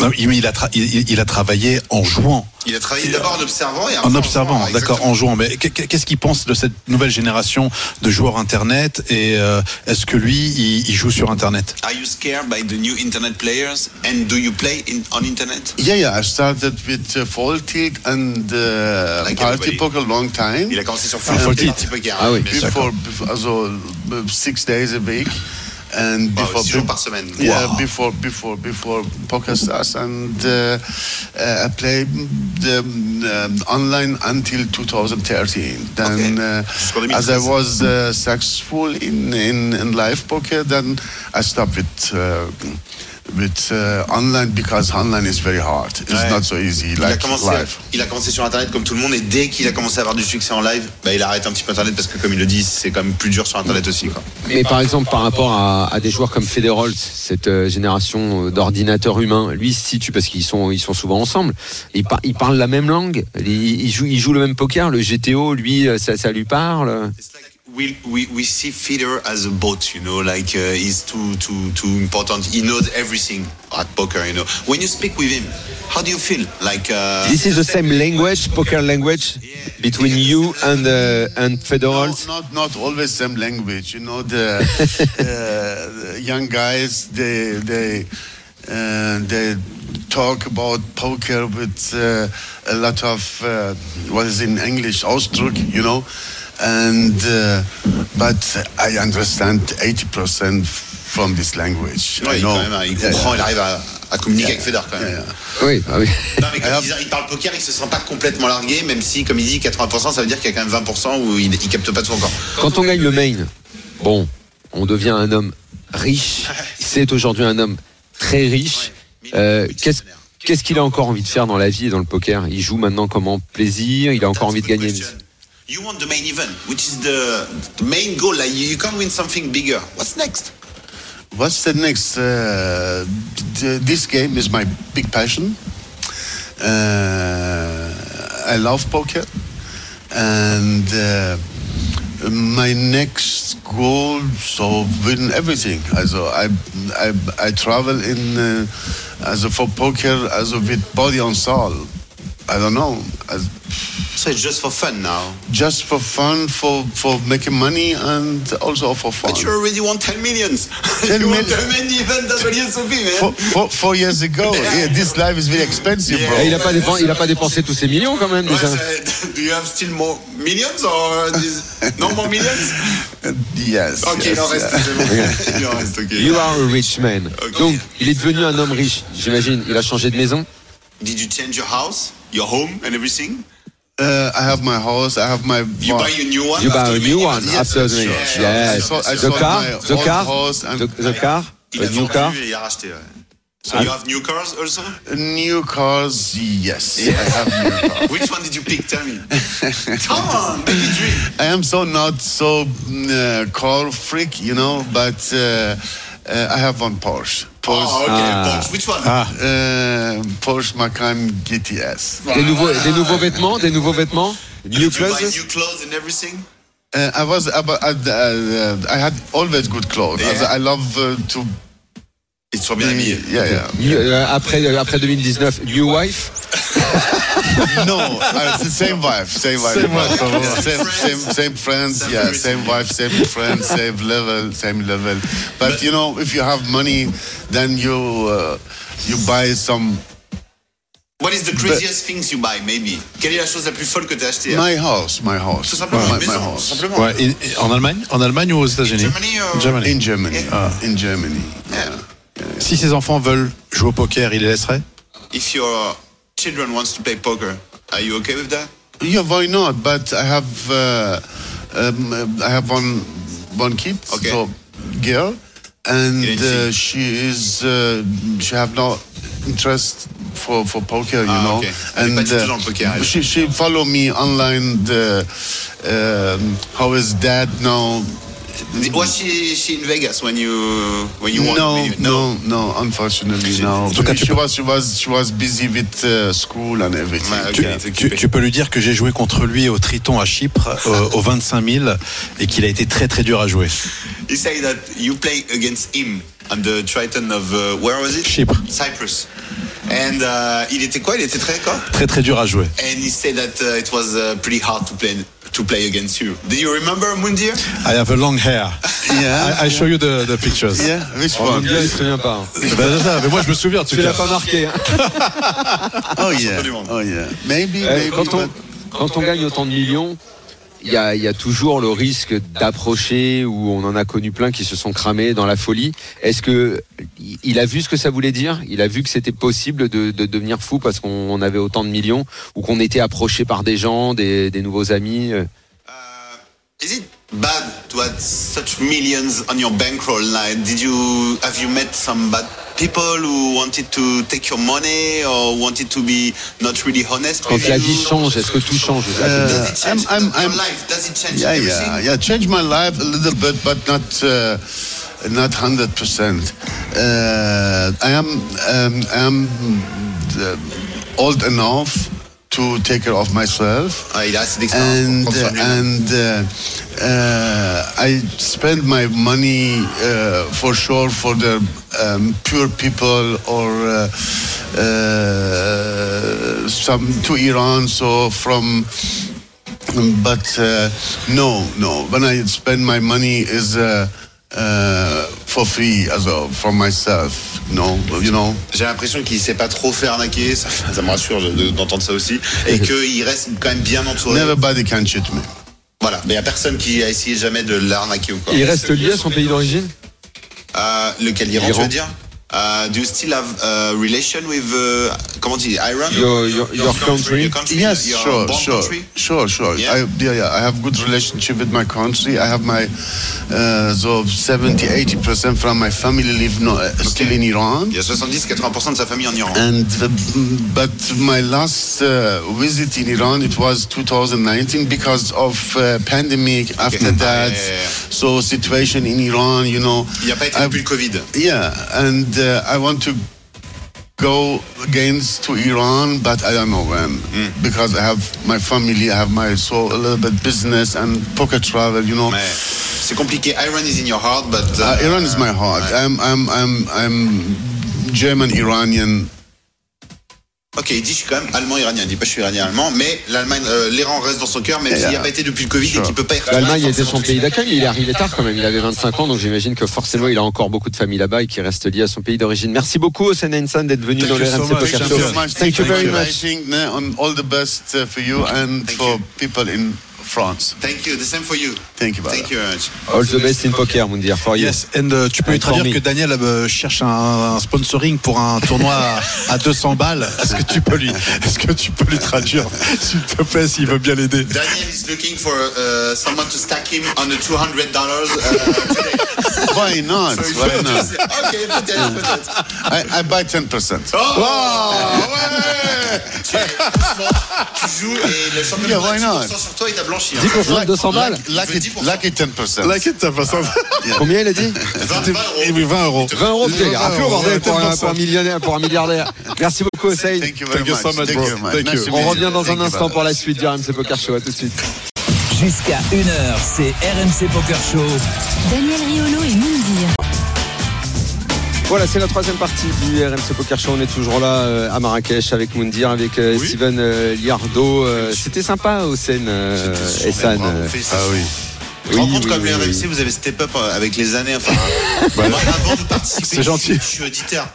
S6: Non, il- mais il a, tra- il, il a travaillé en jouant.
S7: Il a travaillé d'abord en observant et
S6: En
S7: jouant,
S6: observant, d'accord, en jouant. Mais qu'est- qu'est-ce qu'il pense de cette nouvelle génération de joueurs Internet Et euh, est-ce que lui, il, il joue sur Internet?
S7: Are you scared by the new internet players? And do you play in, on internet?
S9: Yeah, yeah. I started with uh, and uh,
S7: Like
S9: Party. Poker long time.
S7: Il a commencé sur
S6: Ah,
S7: Party Poker.
S5: Ah oui.
S9: before, before also uh, six days a week and before
S7: jours par semaine.
S9: yeah
S7: Wow.
S9: before before before poker stars and uh, uh, I played the um, online until 2013 then
S7: Okay.
S9: uh, as I was uh, successful in, in in live poker then I stopped with with uh, online because online is very hard it's
S7: Ouais.
S9: not so easy
S7: Il a,
S9: like
S7: commencé,
S9: live
S7: il a commencé sur Internet comme tout le monde et dès qu'il a commencé à avoir du succès en live, bah, il arrête un petit peu Internet parce que comme il le dit, c'est quand même plus dur sur Internet aussi. Quoi.
S5: Mais par exemple, par rapport à, à des joueurs comme Federer, cette euh, génération euh, d'ordinateurs humains, lui il se situe parce qu'ils sont, ils sont souvent ensemble. Ils, par- ils parlent la même langue, ils, ils jouent, ils jouent le même poker. Le GTO, lui, euh, ça, ça lui parle.
S7: It's like we, we, we see Federer as a boat, you know, like uh, he's too, too, too important. He knows everything at poker, you know. When you speak with him, how do you feel? Like uh,
S5: This is the same language, poker language, between you and uh, and Federer.
S9: No, not not always same language. You know the, uh, the young guys they they uh, they talk about poker with uh, a lot of uh, what is in English Ausdruck, you know, and uh, but I understand eighty percent from this language.
S7: ouais,
S9: I
S7: il,
S9: know.
S7: quand même, il
S9: Yeah,
S7: comprend,
S9: yeah.
S7: il arrive à, à communiquer avec Federer quand même.
S9: Yeah, yeah.
S5: Oui, ah oui.
S7: Non, mais quand il, il parle poker, il se sent pas complètement largué, même si, comme il dit, 80%, ça veut dire qu'il y a quand même 20% où il, il capte pas tout encore.
S5: Quand on gagne le main, bon, on devient un homme riche. C'est aujourd'hui un homme très riche. Euh, Qu'est-ce qu'est-ce qu'il a encore envie de faire dans la vie et dans le poker? Il joue maintenant comme en plaisir? Il a encore envie de gagner.
S7: You want the main event, which is the, the main goal. Like you can win something bigger. What's next?
S9: What's the next? Uh, th- this game is my big passion. Uh, I love poker, and uh, my next goal so win everything. Also I I, I travel in uh, also for poker also with body and soul. I don't know. As,
S7: So it's just for fun now?
S9: just for fun, for for making money, and also for fun.
S7: But you already won 10 millions.
S9: 10
S7: you want
S9: million.
S7: the main event at WSOP, man.
S9: Four, four, four years ago, yeah, this life is very expensive, bro.
S5: Et il a pas dépensé, il a pas dépensé tous ses millions quand même déjà.
S7: do you have still more millions or this, no more millions?
S9: Yes.
S7: Ok,
S9: yes,
S7: il en reste,
S9: yeah.
S7: Il en reste, ok.
S5: You are a rich man.
S7: Ok.
S5: Donc, il est devenu un homme riche. J'imagine. Il a changé de maison.
S7: Did you change your house, your home, and everything?
S9: Uh, I have my house. I have my.
S7: You
S9: wa-
S7: buy a new one?
S5: You buy a new
S7: main
S5: one
S7: event?
S5: after the
S7: sure, sure.
S5: Yes.
S9: I saw- I
S5: The car, the car,
S9: house and-
S5: the, the car,
S7: Il
S5: a
S7: a
S5: new car.
S7: et il a racheté. ouais. So you have new cars also?
S9: New cars, yes. I have new cars.
S7: Which one did you pick? Tell me. Come on, make me dream.
S9: I am so not so uh, car freak, you know, but uh, uh, I have one Porsche. Porsche,
S7: Oh, okay.
S5: Ah.
S7: Porsche. Which one?
S9: uh, Porsche Macan GTS.
S5: Des nouveaux, des nouveaux vêtements, des nouveaux vêtements? New
S7: Did you buy
S5: clothes?
S7: new clothes and everything?
S9: Uh, I was, uh, uh, uh, I had always good clothes.
S7: Yeah.
S9: I love uh, to
S7: Ils sont bien habillés.
S9: Yeah, yeah.
S5: New- euh, après, euh, après 2019, new wife?
S9: no, uh, it's the same wife, same wife,
S7: Same wife,
S9: Yeah, same, same, same friends,
S7: Same
S9: yeah, same wife, same friends, same level, same level. But you know, if you have money, then you uh, you buy some.
S7: What is the craziest things you buy, maybe? Quelle est la chose la plus folle que tu as achetée? hein?
S9: My house, my house,
S7: Tout simplement,
S9: my,
S7: une
S9: my
S7: maison,
S9: house.
S7: tout simplement.
S6: Ouais, et- et en Allemagne? En Allemagne ou aux États-Unis?
S7: Germany or-
S6: Germany.
S9: In Germany,
S6: Ah.
S9: in Germany.
S6: Si ses enfants veulent jouer au poker, il les laisserait?
S7: If your children wants to play poker, are you okay with that?
S9: Yeah, why not? But I have uh, um, I have one one kid,
S7: Okay.
S9: so girl, and uh, she is uh, she have no interest for for poker, you
S7: Ah,
S9: know?
S7: okay.
S9: And
S7: poker, elle.
S9: she she follow me online. The um, how is dad now?
S7: Was she, she in Vegas when you when you won?
S9: No, no, no. Unfortunately, no.
S6: tout cas, tu
S9: she
S6: peux-
S9: was she was she was busy with uh, school and everything.
S7: Ouais, ok,
S6: tu, tu- tu peux lui dire que j'ai joué contre lui au Triton à Chypre euh, au 25 000 et qu'il a été très très dur à jouer.
S7: He said that you play against him on the Triton of uh, where was it?
S6: Chypre.
S7: Cyprus. And uh, il était quoi? Il était très quoi?
S6: Très très dur à jouer.
S7: And he said that uh, it was uh, pretty hard to play to play against you. Do you remember Mundir
S6: I have a long hair.
S9: Yeah.
S6: I, I show you the, the pictures.
S9: Yeah, which
S5: Oh,
S9: one?
S5: Dieu, il se souvient pas.
S6: Ben, c'est ça, mais moi je me souviens en tout
S5: Tu l'as pas marqué. hein.
S9: Oh yeah. Oh yeah. Maybe,
S5: Euh,
S9: maybe.
S5: quand, on, quand on gagne autant de millions, il y a, toujours le risque d'approcher, où on en a connu plein qui se sont cramés dans la folie. Est-ce que il- a vu ce que ça voulait dire? Il a vu que c'était possible de, de devenir fou parce qu'on avait autant de millions, ou qu'on était approché par des gens, des, des nouveaux amis? Euh,
S7: Uh, is it bad to have such millions on your bankroll? Like, did you have you met some bad people who wanted to take your money or wanted to be not really honest
S5: Quand
S7: with
S5: la vie change, est-ce que tout change
S9: Uh,
S7: Does it change
S9: I'm- I'm-
S7: your
S9: I'm-
S7: life? Does it change
S9: Yeah,
S7: everything?
S9: yeah, yeah. Change my life a little bit, but not uh, not hundred percent. Uh, I am um, I am uh, old enough to take care of myself.
S7: Ah, il a assez d'expérience
S9: and
S7: pour prendre soin de lui-même.
S9: and uh, uh, I spend my money uh, for sure for the um, poor people or uh, uh, some to Iran. So from, but uh, no, no. When I spend my money is. Uh, for free as a, for myself, no, you know?
S7: J'ai l'impression qu'il sait pas trop faire arnaquer, ça, ça me rassure de- d'entendre ça aussi, et qu'il reste quand même bien entouré.
S9: Everybody can cheat me.
S7: Voilà, mais il n'y a personne qui a essayé jamais de l'arnaquer ou quoi.
S5: Il reste lié à son pays d'origine?
S7: Euh, lequel l'Iran, tu
S5: L'Iran.
S7: veux dire? Uh, do you still have a relation with uh, comment on dit Iran?
S5: Your- your- your country?
S7: Your country?
S9: Yes,
S7: your
S9: sure, sure,
S7: country?
S9: sure, sure.
S7: Yeah?
S9: I, yeah, yeah. I have good relationship with my country. I have my uh, so 70, 80 percent from my family live no, uh, still in Iran.
S7: Il y a 70-80% de sa famille en Iran.
S9: And uh, but my last uh, visit in Iran it was 2019 because of uh, pandemic. After
S7: Ah,
S9: that,
S7: yeah, yeah, yeah.
S9: so situation in Iran, you know.
S7: Il n'y a pas été
S9: I-
S7: depuis le Covid.
S9: Yeah, and uh, I want to go against to Iran, but I don't know when because I have my family, I have my so a little bit business and pocket travel, you know.
S7: C'est compliqué. Iran is in your heart, but uh,
S9: Uh, Iran is my heart. I'm I'm I'm I'm German Iranian.
S7: Ok, il dit je suis quand même allemand-iranien. Il dit pas je suis iranien-allemand, mais l'Allemagne, euh, l'Iran reste dans son cœur, même s'il n'y a pas été depuis le Covid et qu'il peut pas y retourner.
S5: L'Allemagne était
S7: forcément
S5: son pays d'accueil, mais il est arrivé tard quand même. Il avait 25 ans, donc j'imagine que forcément il a encore beaucoup de famille là-bas et qui reste lié à son pays d'origine. Merci beaucoup, Henson, d'être venu
S6: Thank
S5: dans le
S6: so
S5: RMC. Poker
S6: Thank
S5: Show.
S6: you so much.
S5: Thank you very
S9: I
S5: much.
S9: all the best uh, for you and for people in France.
S7: Thank you, the same for you.
S9: Thank you, brother.
S7: Thank you very much.
S5: All the best in poker, Moundir, for you.
S6: Yes, and uh, tu peux lui
S5: And
S6: traduire que Daniel euh, cherche un, un sponsoring pour un tournoi à, à 200 balles. Est-ce que tu peux lui, est-ce que tu peux lui traduire, s'il te plaît, s'il veut bien l'aider?
S7: Daniel is looking for uh, someone to stack him on the 200 dollars uh, today.
S9: Why not?
S7: So
S9: Why not?
S7: Ok, peut-être, peut-être.
S9: I, I buy 10%.
S7: Oh, ouais tu, tu joues et le champion
S9: Yeah,
S7: du monde
S9: why
S7: a
S9: not?
S7: 10% sur toi, il t'a blanchi. Hein.
S5: 10% 200 balles
S9: Like, it,
S7: veut 10%.
S9: like it 10%.
S6: Like it, 10%.
S5: Combien il a dit
S7: 20, 20 euros.
S6: Eh oui, 20 euros.
S5: 20 euros, putain, il est rappelé au bordel pour un, pour un millionnaire, pour un milliardaire. Merci beaucoup, Hussein.
S9: Thank you very much.
S6: so much,
S9: Thank
S6: bro.
S9: you, man.
S6: Thank
S9: Nice
S6: you.
S9: to
S5: On revient dans un instant pour la suite du RMC Poker Show. À tout de suite.
S4: Jusqu'à 1h, c'est RMC Poker Show.
S3: Daniel Riolo et Moundir.
S5: Voilà, c'est la troisième partie du RMC Poker Show. On est toujours là euh, à Marrakech avec Moundir, avec euh, Steven euh, Liardo. Euh, C'était sympa au scène, euh, Essan. euh.
S7: Ah oui. Tu
S5: Oui,
S7: compte
S5: oui,
S7: comme
S5: oui,
S7: les
S5: oui.
S7: RMC, vous avez step up euh, avec les années. Enfin, moi, avant de participer,
S6: C'est gentil.
S7: Je, suis- je suis auditeur.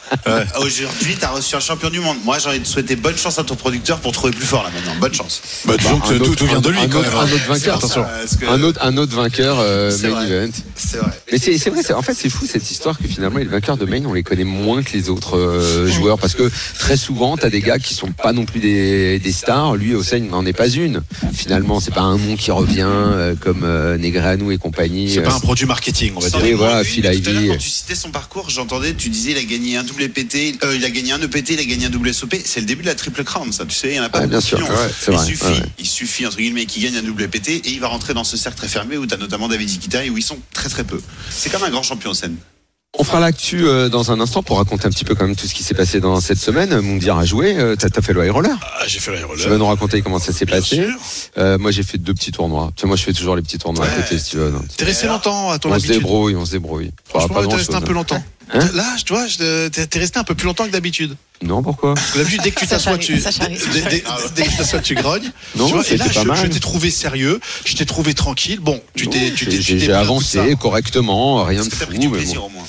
S7: Aujourd'hui, tu as reçu un champion du monde. Moi, j'ai envie de souhaiter bonne chance à ton producteur pour trouver plus fort là maintenant. Bonne chance.
S6: Bah, que
S5: Un
S6: tout,
S5: autre-
S6: tout vient de lui
S5: un
S6: quand
S5: autre-
S6: même.
S5: un autre vainqueur.
S6: Attention.
S7: Que-
S5: Un autre, un autre vainqueur euh,
S7: C'est
S5: main
S7: vrai.
S5: event.
S7: C'est vrai.
S5: Mais c'est c'est vrai, en fait c'est fou cette histoire que finalement les vainqueurs de main on les connaît moins que les autres euh, joueurs parce que très souvent t'as des gars qui sont pas non plus des, des stars. Lui Hossein n'en est pas une. Finalement c'est pas un nom qui revient euh, comme euh, Negreanu et compagnie.
S6: C'est pas
S5: Euh,
S6: un produit marketing, on va dire.
S5: Oui, voilà, Phil Ivey.
S7: quand tu citais son parcours, j'entendais, tu disais, il a gagné un double PT, euh, il a gagné un EPT, il a gagné un double SOP. C'est le début de la triple crown, ça. Tu sais, il y en a pas beaucoup
S5: bien sûr. Ouais,
S7: il
S5: vrai,
S7: suffit,
S5: ouais,
S7: il suffit entre guillemets qu'il gagne un double PT et il va rentrer dans ce cercle très fermé où tu as notamment David Iquita et où ils sont très très peu. C'est comme un grand champion en scène.
S5: On fera l'actu euh, dans un instant pour raconter un petit peu quand même tout ce qui s'est passé dans cette semaine. Moundir a joué. Euh, T'as t'as fait le high roller.
S6: Ah, j'ai fait la
S5: Tu vas nous raconter comment ça s'est
S6: Bien
S5: passé.
S6: sûr.
S5: Euh, moi j'ai fait deux petits tournois. Tu sais, moi je fais toujours les petits tournois à côté, Steven.
S6: T'es resté longtemps à ton
S5: On se débrouille, on se débrouille. Pas-
S6: Franchement,
S5: pas
S6: t'es
S5: grand
S6: resté
S5: chose.
S6: un peu longtemps.
S5: Hein
S6: Là, tu vois, je- t'es t'es resté un peu plus longtemps que d'habitude.
S5: Non, pourquoi?
S6: Parce que d'habitude, dès que tu t'assois, tu,
S3: charrie.
S6: dès, dès- dès que tu t'assois, tu grognes.
S5: Non,
S6: tu vois, et là,
S5: pas
S6: je,
S5: mal.
S6: je t'ai trouvé sérieux, je t'ai trouvé tranquille. Bon, tu t'es, tu t'es,
S5: J'ai- avancé correctement, rien de fou.
S7: pris du
S5: mais
S7: plaisir
S5: bon.
S7: au moins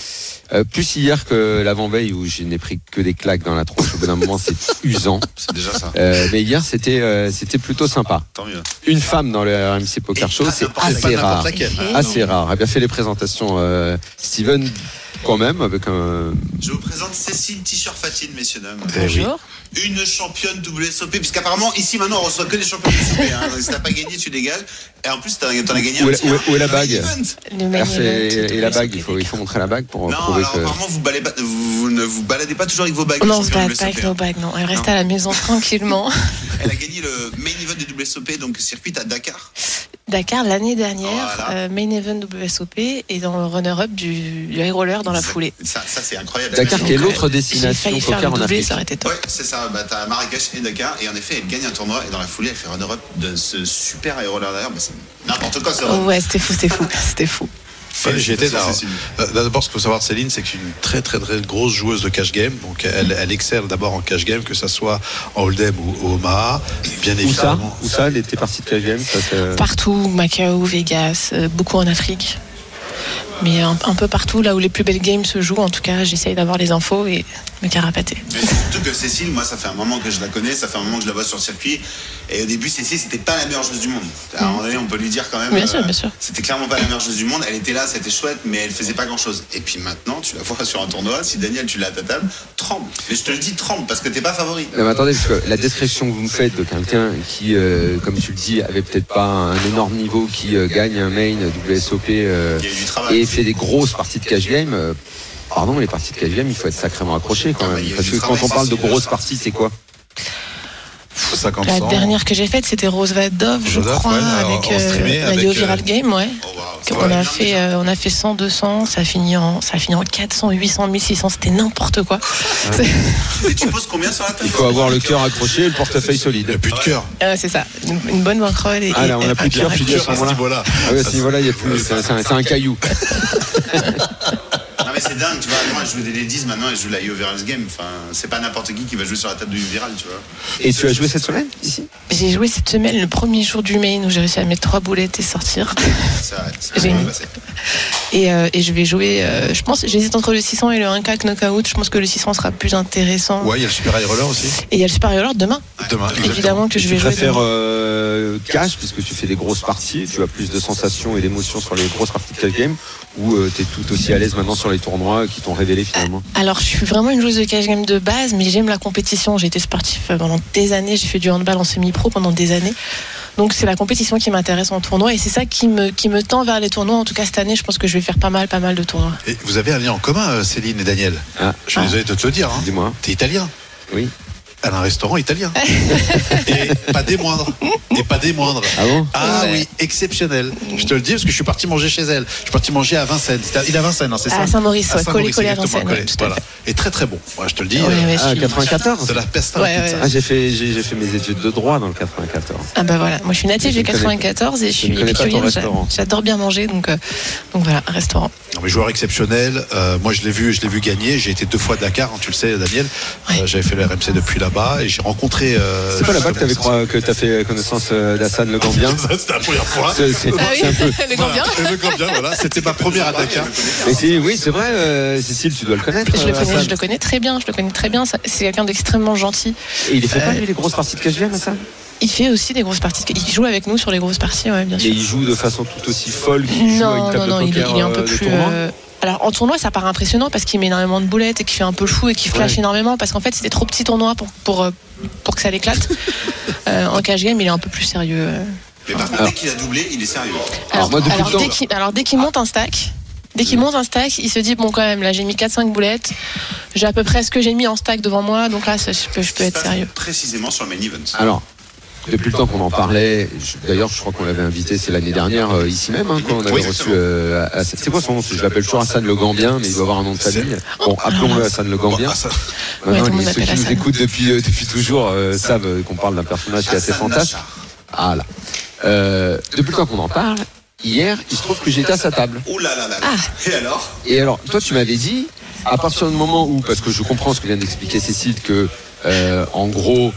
S5: Euh, plus hier que l'avant-veille où je n'ai pris que des claques dans la tronche. Au bout d'un moment, c'est usant.
S7: C'est déjà ça.
S5: Euh, mais hier, c'était euh, c'était plutôt sympa.
S7: Tant mieux.
S5: Une femme dans le RMC Poker
S7: Et
S5: Show,
S7: pas
S5: c'est assez rare.
S6: laquelle.
S5: Assez rare. A bien fait les présentations. euh, Steven, quand même, avec un.
S7: Je vous présente Cécile T-shirt Fatine, messieurs dames.
S6: Eh oui.
S3: Bonjour.
S7: Une championne WSOP, puisqu'apparemment ici maintenant on reçoit que des champions WSOP. Hein. Donc, si t'as pas gagné, tu dégages. Et en plus, t'en as, gagné
S5: Où
S7: un
S5: est-
S7: petit,
S5: où est-
S7: hein.
S5: où est la bague et la
S3: WSOP.
S5: bague, il faut, il faut montrer la bague pour
S7: Non,
S5: prouver
S7: alors
S5: que.
S7: apparemment vous, baladez pas- vous, vous ne vous baladez pas toujours avec vos bagues.
S3: Non, on se balade pas avec nos
S7: hein.
S3: bagues, non. Elle reste
S7: Non.
S3: à la maison tranquillement.
S7: Elle a gagné le main event du WSOP, donc circuit à Dakar.
S3: Dakar l'année dernière,
S7: Voilà.
S3: euh, main event WSOP et dans le runner-up du, du high roller dans la
S7: Ça-
S3: foulée.
S7: Ça, ça c'est incroyable.
S5: Dakar, qui est
S3: euh,
S5: l'autre
S3: J'ai
S5: destination poker
S3: le
S5: en
S3: doublé,
S5: Afrique.
S3: ça aurait été top.
S7: Ouais, c'est ça. Bah, t'as Marrakech et Dakar, et en effet, elle gagne un tournoi, et dans la foulée, elle fait runner-up de ce super aéroleur d'ailleurs. Bah, c'est n'importe quoi, ça.
S3: Oh, ouais, c'était fou, c'était fou, c'était fou.
S6: Ouais, J'y étais là.
S7: Cécile.
S6: Euh, D'abord, ce qu'il faut savoir de Céline, c'est que c'est une très très très grosse joueuse de cash game. Donc, elle, elle excelle d'abord en cash game, que ça soit en Hold'em ou au Omaha. Bien
S5: Où ça
S6: évidemment.
S5: Où ça Elle était partie de quel game ça,
S3: Partout, Macao, Vegas, euh, beaucoup en Afrique. Mais un, un peu partout, là où les plus belles games se jouent, en tout cas, j'essaye d'avoir les infos et me carapater.
S7: Mais surtout que Cécile, moi, ça fait un moment que je la connais, ça fait un moment que je la vois sur le circuit. Et au début, Cécile, c'était pas la meilleure joueuse du monde. À un moment donné, on peut lui dire quand même.
S3: Mm. Bien sûr, bien sûr.
S7: C'était clairement pas la meilleure joueuse du monde. Elle était là, c'était chouette, mais elle faisait pas grand chose. Et puis maintenant, tu la vois sur un tournoi. Si Daniel, tu l'as à ta table, tremble. Mais je te le dis, tremble, parce que t'es pas favori.
S5: Non, mais attendez, parce que la description que vous me faites de quelqu'un qui, euh, comme tu le dis, avait peut-être pas un énorme niveau, qui euh, gagne un main WSOP euh,
S7: Il y a eu du travail.
S5: et fait des grosses parties de cash game, euh, pardon, les parties de cash game, il faut être sacrément accroché quand même. Parce que quand on parle de grosses parties, c'est quoi?
S6: 50
S3: La dernière que j'ai faite, c'était Rose Vadov, je crois,
S6: ouais,
S3: avec euh, la
S6: avec,
S3: Yo
S6: euh,
S3: Viral Game, ouais.
S7: Oh, wow, ça va
S3: a fait, euh, on a fait 100, 200, ça a fini en, ça a fini en 400, 800, 1600, c'était n'importe quoi.
S7: Et tu poses combien sur la table
S5: Il faut avoir le cœur accroché et le portefeuille
S6: Il n'y
S5: solide.
S6: a plus de cœur.
S3: euh, c'est ça, une, une bonne bankroll. Et,
S5: Ah là, on a
S3: et-
S5: plus de cœur, tu dis à ce
S6: à ce
S5: moment-là.
S6: niveau-là.
S5: Ah à ce niveau-là, c'est un caillou.
S7: C'est dingue, tu vois. Moi, je joue des ladies maintenant et je joue la Yo Viral Game. Enfin, c'est pas n'importe qui qui va jouer sur la table de Yo Viral, tu vois.
S5: Et tu as joué cette semaine ici?
S3: J'ai joué cette semaine le premier jour du main où j'ai réussi à mettre trois boulettes et sortir.
S7: Ça, ça
S3: J'ai
S7: va
S3: une-
S7: passer.
S3: Et, euh, et je vais jouer, euh, je pense, j'hésite entre le 600 et le 1K knockout. Je pense que le 600 sera plus intéressant.
S6: Ouais, il y a le super high roller aussi.
S3: Et il y a le supérieur Lord demain,
S6: Demain, exactement.
S3: évidemment, que je
S5: Tu
S3: vais jouer.
S5: préfères
S3: demain.
S5: euh, cash puisque tu fais des grosses parties, tu as plus de sensations et d'émotions sur les grosses parties de cash game ou tu es tout aussi à l'aise maintenant sur les tournois qui t'ont révélé finalement
S3: Alors, je suis vraiment une joueuse de cash game de base, mais j'aime la compétition. J'ai été sportif euh, pendant des années. J'ai fait du handball en semi-pro pendant des années. Donc, c'est la compétition qui m'intéresse en tournoi et c'est ça qui me, qui me tend vers les tournois. En tout cas, cette année, je pense que je vais faire pas mal, pas mal de tournois.
S6: Et vous avez un lien en commun, euh, Céline et Daniel.
S5: Ah.
S6: Je suis désolé de te le dire. Hein.
S5: Dis-moi.
S6: T'es italien.
S5: Oui.
S6: Elle a un restaurant italien. et pas des moindres. Et pas des moindres.
S5: Ah bon
S6: Ah
S3: Ouais.
S6: oui, exceptionnel. Je te le dis parce que je suis parti manger chez elle. Je suis parti manger à Vincennes. Il est à Vincennes, hein, c'est ça
S3: À Saint-Maurice,
S6: À
S3: ouais,
S6: Saint-Maurice,
S3: collé, collé à
S6: exactement,
S3: Vincennes,
S6: collé.
S3: ouais, à
S6: Voilà. Et très très bon. Moi, je te le dis.
S3: Ouais,
S6: euh,
S3: ouais, je
S5: Ah,
S3: suis-
S5: 94
S6: de la peste à
S3: Ouais,
S6: la
S3: ouais.
S5: Ah, j'ai fait, j'ai fait mes études de droit dans le 94.
S3: Ah bah voilà, moi je suis native
S5: Je
S3: du
S5: ne connais-
S3: 94 et je suis épicurienne, j'adore bien manger donc, euh, donc voilà, un restaurant.
S6: Non, mais joueur exceptionnel. Euh, moi, je l'ai vu, je l'ai vu gagner. J'ai été deux fois à Dakar, hein, tu le sais, Daniel. Euh, J'avais fait le RMC depuis là-bas et j'ai rencontré. euh,
S5: C'est pas là-bas que tu as fait connaissance euh, d'Hassan Le Gambien
S6: C'était la première fois.
S5: C'est-
S3: Ah oui,
S5: un peu-
S3: le Gambien
S6: Voilà, le Gambien, voilà. C'était ma première à Dakar.
S5: Mais c'est- oui, c'est vrai, euh, Cécile, tu dois le connaître.
S3: je le, connais,
S5: Hassan.
S3: je le connais très bien, je le connais très bien. C'est quelqu'un d'extrêmement gentil.
S5: Et il fait pas
S3: Euh,
S5: lui, les grosses parties de cash game, Hassan?
S3: Il fait aussi des grosses parties. Il joue avec nous sur les grosses parties, ouais, bien
S5: Et
S3: sûr.
S5: il joue de façon tout aussi folle qu'il joue une
S3: Non,
S5: table
S3: non, il est,
S5: poker
S3: il est un peu
S5: euh,
S3: plus. euh, Alors en tournoi, ça paraît impressionnant parce qu'il met énormément de boulettes et qu'il fait un peu le fou et qu'il flash
S5: Ouais.
S3: énormément parce qu'en fait, c'était trop petit tournoi pour, pour, euh, pour que ça l'éclate. Euh, en cash game, il est un peu plus sérieux.
S7: Mais par contre, dès qu'il a doublé, il est sérieux.
S5: Alors, moi, depuis
S3: alors,
S5: le temps-
S3: dès qu'il, alors, dès qu'il monte un stack, dès qu'il monte un stack, il se dit bon quand même là j'ai mis 4-5 boulettes, j'ai à peu près ce que j'ai mis en stack devant moi, donc là ça, je peux, je être sérieux.
S7: Précisément sur le main event.
S5: Alors, depuis le temps qu'on en parlait, d'ailleurs, je crois qu'on l'avait invité, c'est l'année dernière, euh, ici même, hein, quand on avait
S6: Oui,
S5: reçu. euh, c'est quoi son nom? Je l'appelle toujours Hassan Le Gambien, mais il doit avoir un nom de famille. Bon, appelons-le Hassan Le Gambien.
S6: Ah, ça-
S5: Maintenant,
S3: Ouais,
S5: ceux qui nous écoutent depuis, euh, depuis toujours euh, savent qu'on parle d'un personnage qui est assez.
S7: Nachar.
S5: Ah là. Euh, depuis le temps qu'on en parle, hier, il se trouve que j'étais à sa table.
S7: Ouh là là là là.
S3: Ah.
S7: Et alors?
S5: Et alors, toi, tu m'avais dit, à partir du moment où, parce que je comprends ce que vient d'expliquer Cécile, que euh, en gros,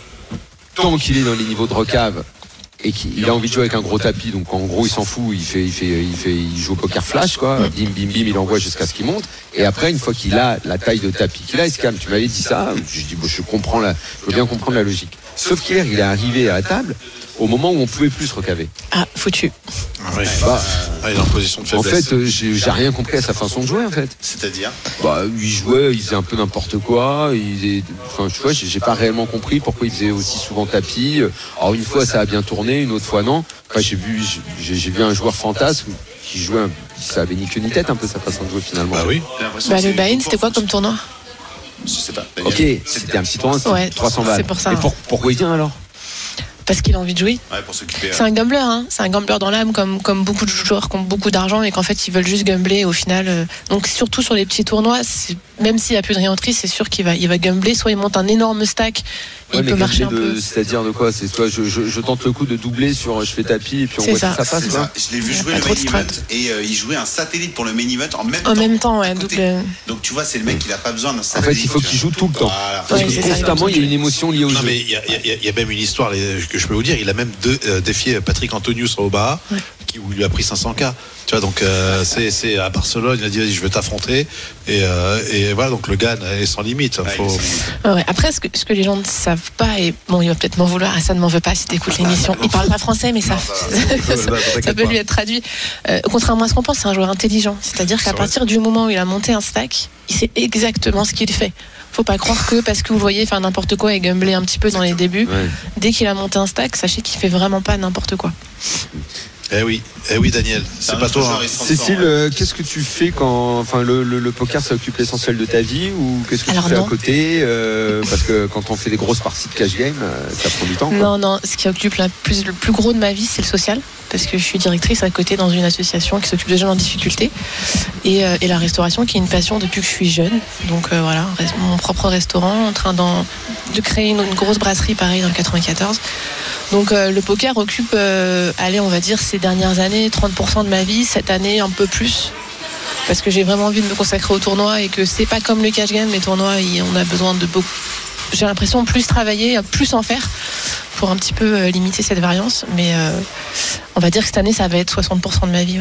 S5: tant qu'il est dans les niveaux de recave et qu'il a envie de jouer avec un gros tapis, donc en gros il s'en fout, il fait, il fait, il fait, il joue au poker flash quoi, bim bim bim, il envoie jusqu'à ce qu'il monte. Et après, une fois qu'il a la taille de tapis qu'il a, il se calme. Tu m'avais dit ça, je dis bon, je comprends la, je veux bien comprendre la logique. Sauf qu'hier, il est arrivé à la table au moment où on pouvait plus se recaver.
S3: Ah, foutu.
S6: Oui.
S5: Bah,
S6: Ah, il est en position de
S5: en fait, euh, j'ai j'ai rien compris à sa façon de jouer en fait.
S7: C'est-à-dire
S5: Bah, il jouait, il faisait un peu n'importe quoi. Il est, enfin, tu vois, j'ai j'ai pas réellement compris pourquoi il faisait aussi souvent tapis. Alors une fois ça a bien tourné, une autre fois non. Enfin, j'ai vu, j'ai j'ai vu un joueur fantasme qui jouait, un- ça avait ni queue ni tête un peu sa façon de jouer finalement.
S6: Bah oui.
S3: Bah, le buy-in, c'était quoi comme tournoi?
S7: Je sais pas. Daniel.
S5: Ok, c'était un petit tournoi,
S3: Ouais,
S5: 300 balles.
S3: c'est pour ça.
S5: Et pour- pourquoi il vient alors?
S3: Parce qu'il a envie de jouer.
S7: Ouais.
S3: C'est un gambler, hein. c'est un gambler dans l'âme, comme, comme beaucoup de joueurs qui ont beaucoup d'argent et qu'en fait ils veulent juste gambler au final. euh, Donc surtout sur les petits tournois, même s'il n'y a plus de réentrée, c'est sûr qu'il va, il va gambler. Soit il monte un énorme stack, il
S5: mais
S3: peut marcher un
S5: gambler de-
S3: peu.
S5: C'est-à-dire de quoi? C'est soit je, je- je tente le coup de doubler sur je fais tapis et puis on voit
S3: ça.
S5: si ça passe.
S7: Je l'ai vu jouer le main event
S3: strat.
S7: et euh, il jouait un satellite pour le main event en même
S3: En
S7: temps.
S3: même temps, ouais, double.
S7: Donc tu vois, c'est le mec qui n'a pas besoin d'un
S5: En
S7: satellite.
S5: fait, il faut qu'il joue tout le temps. Parce que constamment, il y a une émotion liée au
S6: Non
S5: jeu.
S6: mais il y, a- même une histoire que je peux vous dire. Il a même euh, défié Patrick Antonius au Baha, qui où il lui a pris 500K. Tu vois donc euh, c'est à Barcelone. Il a dit vas-y je vais t'affronter et, euh, et voilà donc le gars est sans limite. Faut-
S7: est-
S3: Ouais. Après, ce que, ce que les gens ne savent pas, et bon, il va peut-être m'en vouloir, Hassan ne m'en veut pas si t'écoutes l'émission. Il parle pas français, mais ça,
S6: Non, ça
S3: ça,
S6: t'inquiète
S3: peut
S6: pas.
S3: lui être traduit. Euh, contrairement à ce qu'on pense, c'est un joueur intelligent. C'est-à-dire
S6: C'est
S3: qu'à partir du moment où il a monté un stack, il sait exactement ce qu'il fait. Faut pas croire que parce que vous voyez faire n'importe quoi et gambler un petit peu dans les débuts,
S5: Ouais.
S3: dès qu'il a monté un stack, sachez qu'il fait vraiment pas n'importe quoi.
S6: Eh oui, eh oui Daniel, c'est pas toi. hein.
S5: Cécile, euh, qu'est-ce que tu fais quand, enfin, le, le- le poker, ça occupe l'essentiel de ta vie ou qu'est-ce que
S3: Alors
S5: tu fais
S3: non.
S5: à côté euh, Parce que quand on fait des grosses parties de cash game, euh, ça prend du temps. quoi.
S3: Non, non, ce qui occupe la plus, le plus gros de ma vie, c'est le social. Parce que je suis directrice à côté dans une association qui s'occupe de jeunes en difficulté. Et, euh, et la restauration, qui est une passion depuis que je suis jeune. Donc euh, voilà, mon propre restaurant, en train d'en- de créer une, une grosse brasserie, pareil, dans le 94. Donc euh, le poker occupe, euh, allez, on va dire, dernières années, 30% de ma vie. Cette année, un peu plus. Parce que j'ai vraiment envie de me consacrer au tournoi et que c'est pas comme le cash game, les tournois, on a besoin de beaucoup. J'ai l'impression plus travailler, plus en faire pour un petit peu euh, limiter cette variance. Mais euh, on va dire que cette année, ça va être 60% de ma vie.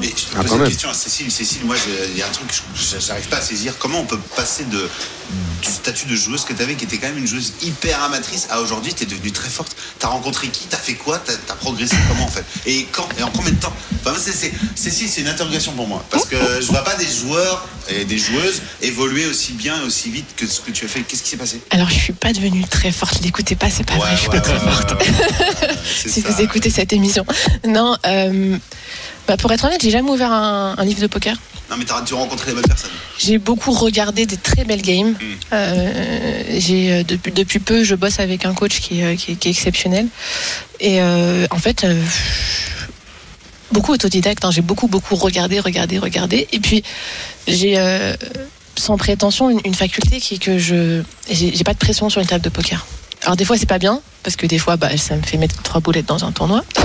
S7: Mais je te
S5: Ah,
S7: pose une
S5: même.
S7: question à Cécile. Cécile, moi, il y a un truc que je- j'arrive pas à saisir. Comment on peut passer de, du statut de joueuse que tu avais, qui était quand même une joueuse hyper amatrice, à aujourd'hui, tu es devenue très forte. Tu as rencontré qui? Tu as fait quoi? Tu as, progressé comment, en fait? Et quand Et en combien de temps? Enfin, Cécile, c'est une interrogation pour moi. Parce que je vois pas des joueurs et des joueuses évoluer aussi bien et aussi vite que ce que tu as fait. Qu'est-ce qui s'est passé?
S3: Alors, je suis pas devenue très forte. L'écoutez pas, c'est pas vrai. Je suis pas très forte. Si
S7: ça.
S3: vous écoutez cette émission. Non, euh, bah, pour être honnête, j'ai jamais ouvert un, un livre de poker.
S7: Non, mais t'as dû rencontrer les bonnes personnes.
S3: J'ai beaucoup regardé des très belles games. Euh, j'ai euh, depuis, depuis peu, je bosse avec un coach qui, est, euh, qui est- qui est exceptionnel. Et euh, en fait, euh, beaucoup autodidacte. hein. J'ai beaucoup beaucoup regardé, regardé, regardé. Et puis j'ai sans prétention une, une faculté qui est que je j'ai j'ai pas de pression sur une table de poker. Alors des fois c'est pas bien parce que des fois bah, ça me fait mettre trois boulettes dans un tournoi.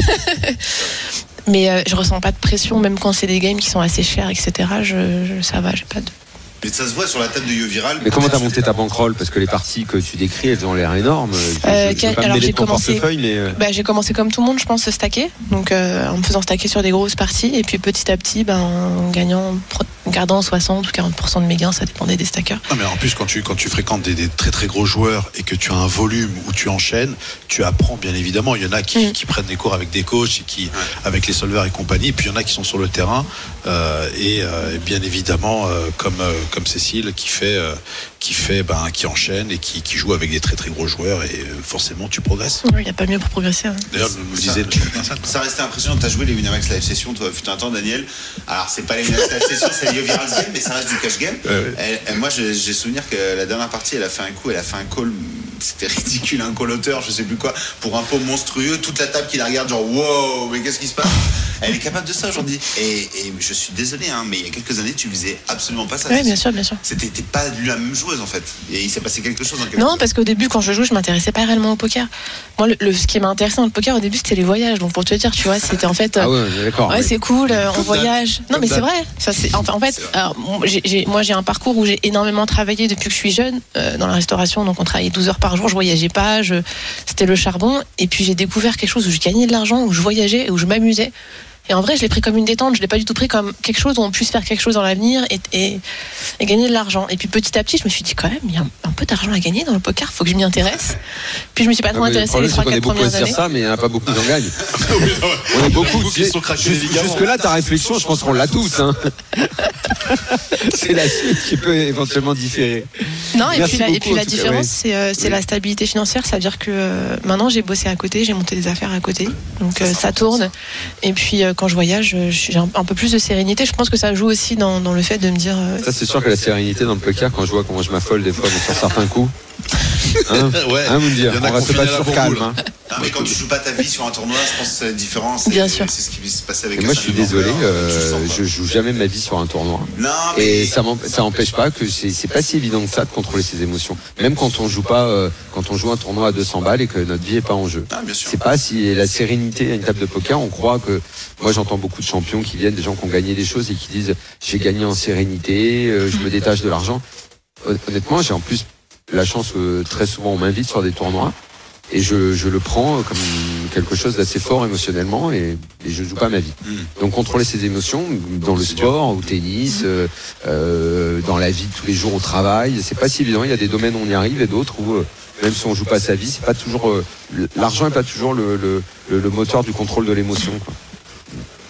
S3: Mais euh, je ressens pas de pression même quand c'est des games qui sont assez chers etc. Je, je- ça va, j'ai pas de
S7: Mais ça se voit sur la table de Yo Viral.
S5: Mais comment t'as monté ta bankroll Parce que les parties que tu décris, elles ont l'air énormes.
S3: Euh,
S5: je- je vais pas me
S3: alors, j'ai commencé-
S5: mais euh,
S3: Bah, j'ai commencé comme tout le monde, je pense, stacker. Donc, euh, en me faisant stacker sur des grosses parties. Et puis, petit à petit, ben, en gagnant, en gardant 60 ou 40% de mes gains, ça dépendait des stackers.
S6: Non, mais en plus, quand tu, quand tu fréquentes des, des très très gros joueurs et que tu as un volume où tu enchaînes, tu apprends bien évidemment. Il y en a qui,
S3: Mm.
S6: qui prennent des cours avec des coachs et qui, avec les solvers et compagnie. Et puis il y en a qui sont sur le terrain. euh, et, euh, et bien évidemment, euh, comme, euh, comme Cécile, qui fait, euh, qui, fait ben, qui enchaîne et qui, qui joue avec des très très gros joueurs. Et euh, forcément, tu progresses.
S3: Il n'y a pas mieux pour progresser. hein.
S6: D'ailleurs, nous le
S7: Ça-. Ça restait impressionnant. Tu as joué les Winamax Live Session, toi, fut un temps, Daniel. Alors, c'est pas les Winamax Live Session, c'est les Viral Game, mais ça reste du cash game.
S6: Ouais, ouais.
S7: Elle- elle- moi, j'ai j'ai souvenir que la dernière partie, elle a fait un coup, elle a fait un call. C'était ridicule, un call auteur, je sais plus quoi, pour un pot monstrueux. Toute la table qui la regarde, genre, wow, mais qu'est-ce qui se passe? Elle est capable de ça aujourd'hui. Et, et je suis désolé, hein, mais il y a quelques années, tu faisais absolument pas ça.
S3: Oui, bien sûr, bien sûr.
S7: C'était pas la même joueuse en fait. Et il s'est passé quelque chose dans quelques
S3: Non, parce qu'au début, quand je joue, je m'intéressais pas réellement au poker. Moi, le, le- ce qui m'a intéressé dans le poker au début, c'était les voyages. Donc, pour te dire, tu vois, c'était en fait. euh,
S5: Ah ouais, d'accord.
S3: Ouais, c'est cool, euh, on voyage. Non, mais c'est vrai. Ça, c'est, enfin, en fait, alors, moi, j'ai un parcours où j'ai énormément travaillé depuis que je suis jeune euh, dans la restauration. Donc, on travaillait 12 heures par jour, je voyageais pas, je, c'était le charbon. Et puis, j'ai découvert quelque chose où je gagnais de l'argent, où je voyageais et où je m'amusais. Et en vrai, je l'ai pris comme une détente. Je l'ai pas du tout pris comme quelque chose où on puisse faire quelque chose dans l'avenir et, et, et gagner de l'argent. Et puis, petit à petit, je me suis dit quand même, il y a un, un peu d'argent à gagner dans le poker. Faut que je m'y intéresse. Puis, je me suis pas
S5: Non,
S3: trop intéressée les
S5: problème, c'est qu'on est
S3: 3-4
S5: beaucoup à
S3: premières années.
S5: ça, mais il n'y en a pas beaucoup qui en gagnent. On est beaucoup.
S6: qui sont craqués
S5: jus-
S6: les ligaments.
S5: Jusque-là, ta réflexion, je pense qu'on l'a tous. hein. c'est la suite qui peut éventuellement différer.
S3: Non, et
S5: Merci
S3: puis, la, et puis différence,
S5: ouais.
S3: c'est euh, c'est
S5: Oui.
S3: la stabilité financière. C'est-à-dire que euh, maintenant, j'ai bossé à côté, j'ai monté des affaires à côté. Donc, euh, ça tourne. Et puis, euh, quand je voyage, euh, j'ai un, un peu plus de sérénité. Je pense que ça joue aussi dans, dans le fait de me dire. euh,
S5: Ça, c'est sûr que la sérénité dans le poker, quand je vois comment je m'affole des fois sur certains coups. Hein,
S6: Ouais.
S5: hein, vous me dire, on
S6: à la
S5: sur calme. hein.
S7: Non, mais quand tu joues pas ta vie sur un tournoi, je pense que c'est différent. C'est-
S3: Bien sûr.
S7: C'est ce qui va se passer avec
S5: Et moi, je suis désolé, euh,
S7: pas.
S5: je joue jamais ma vie sur un tournoi.
S7: Non, mais.
S5: Et ça n'empêche pas que c'est c'est pas si évident que ça de contrôler ses émotions. Même quand on joue pas, euh, quand on joue un tournoi à 200 balles et que notre vie est pas en jeu.
S7: Ah, bien sûr.
S5: C'est pas si la sérénité à une table de poker, on croit que. Moi, j'entends beaucoup de champions qui viennent, des gens qui ont gagné des choses et qui disent j'ai gagné en sérénité, euh, je me détache de l'argent. Hon- Honnêtement, j'ai en plus la chance que très souvent on m'invite sur des tournois et je, je le prends comme quelque chose d'assez fort émotionnellement et, et je joue pas ma vie. Donc contrôler ses émotions dans le sport, au tennis, euh, euh, dans la vie de tous les jours au travail, c'est pas si évident. Il y a des domaines où on y arrive et d'autres où euh, même si on joue pas sa vie, c'est pas toujours euh, l'argent est pas toujours le, le, le- le moteur du contrôle de l'émotion. quoi.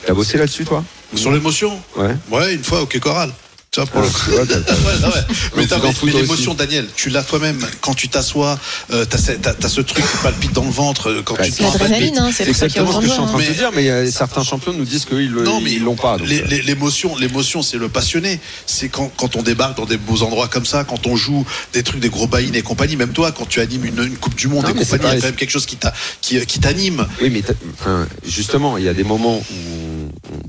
S5: T'as bossé là-dessus toi?
S6: Sur l'émotion?
S5: Ouais.
S6: Ouais, une fois au Quai Coral. Tu vois, pour le coup.
S5: Ouais,
S6: non, ouais. Mais, t'as- mais- l'émotion. Daniel, tu l'as toi-même. Quand tu t'assois, euh, t'as, ce- t'as- t'as ce truc qui palpite dans le ventre. euh, Quand
S5: Ouais,
S6: tu
S5: c'est
S6: prends un
S3: hein, c'est
S5: exactement ce que je suis en train
S3: de
S5: te dire, mais euh, certains champions nous disent qu'ils le-
S6: Non, mais
S5: ils l'ont pas. donc,
S6: les-
S5: euh,
S6: les- l'émotion, l'émotion, c'est le passionné. C'est quand, quand on débarque dans des beaux endroits comme ça, quand on joue des trucs, des gros buy et compagnie. Même toi, quand tu animes une, une Coupe du Monde
S5: Non,
S6: et compagnie, il y a quand même quelque chose qui, t'a- qui, qui t'anime.
S5: Oui, mais t'as- enfin, justement, il y a des moments où on-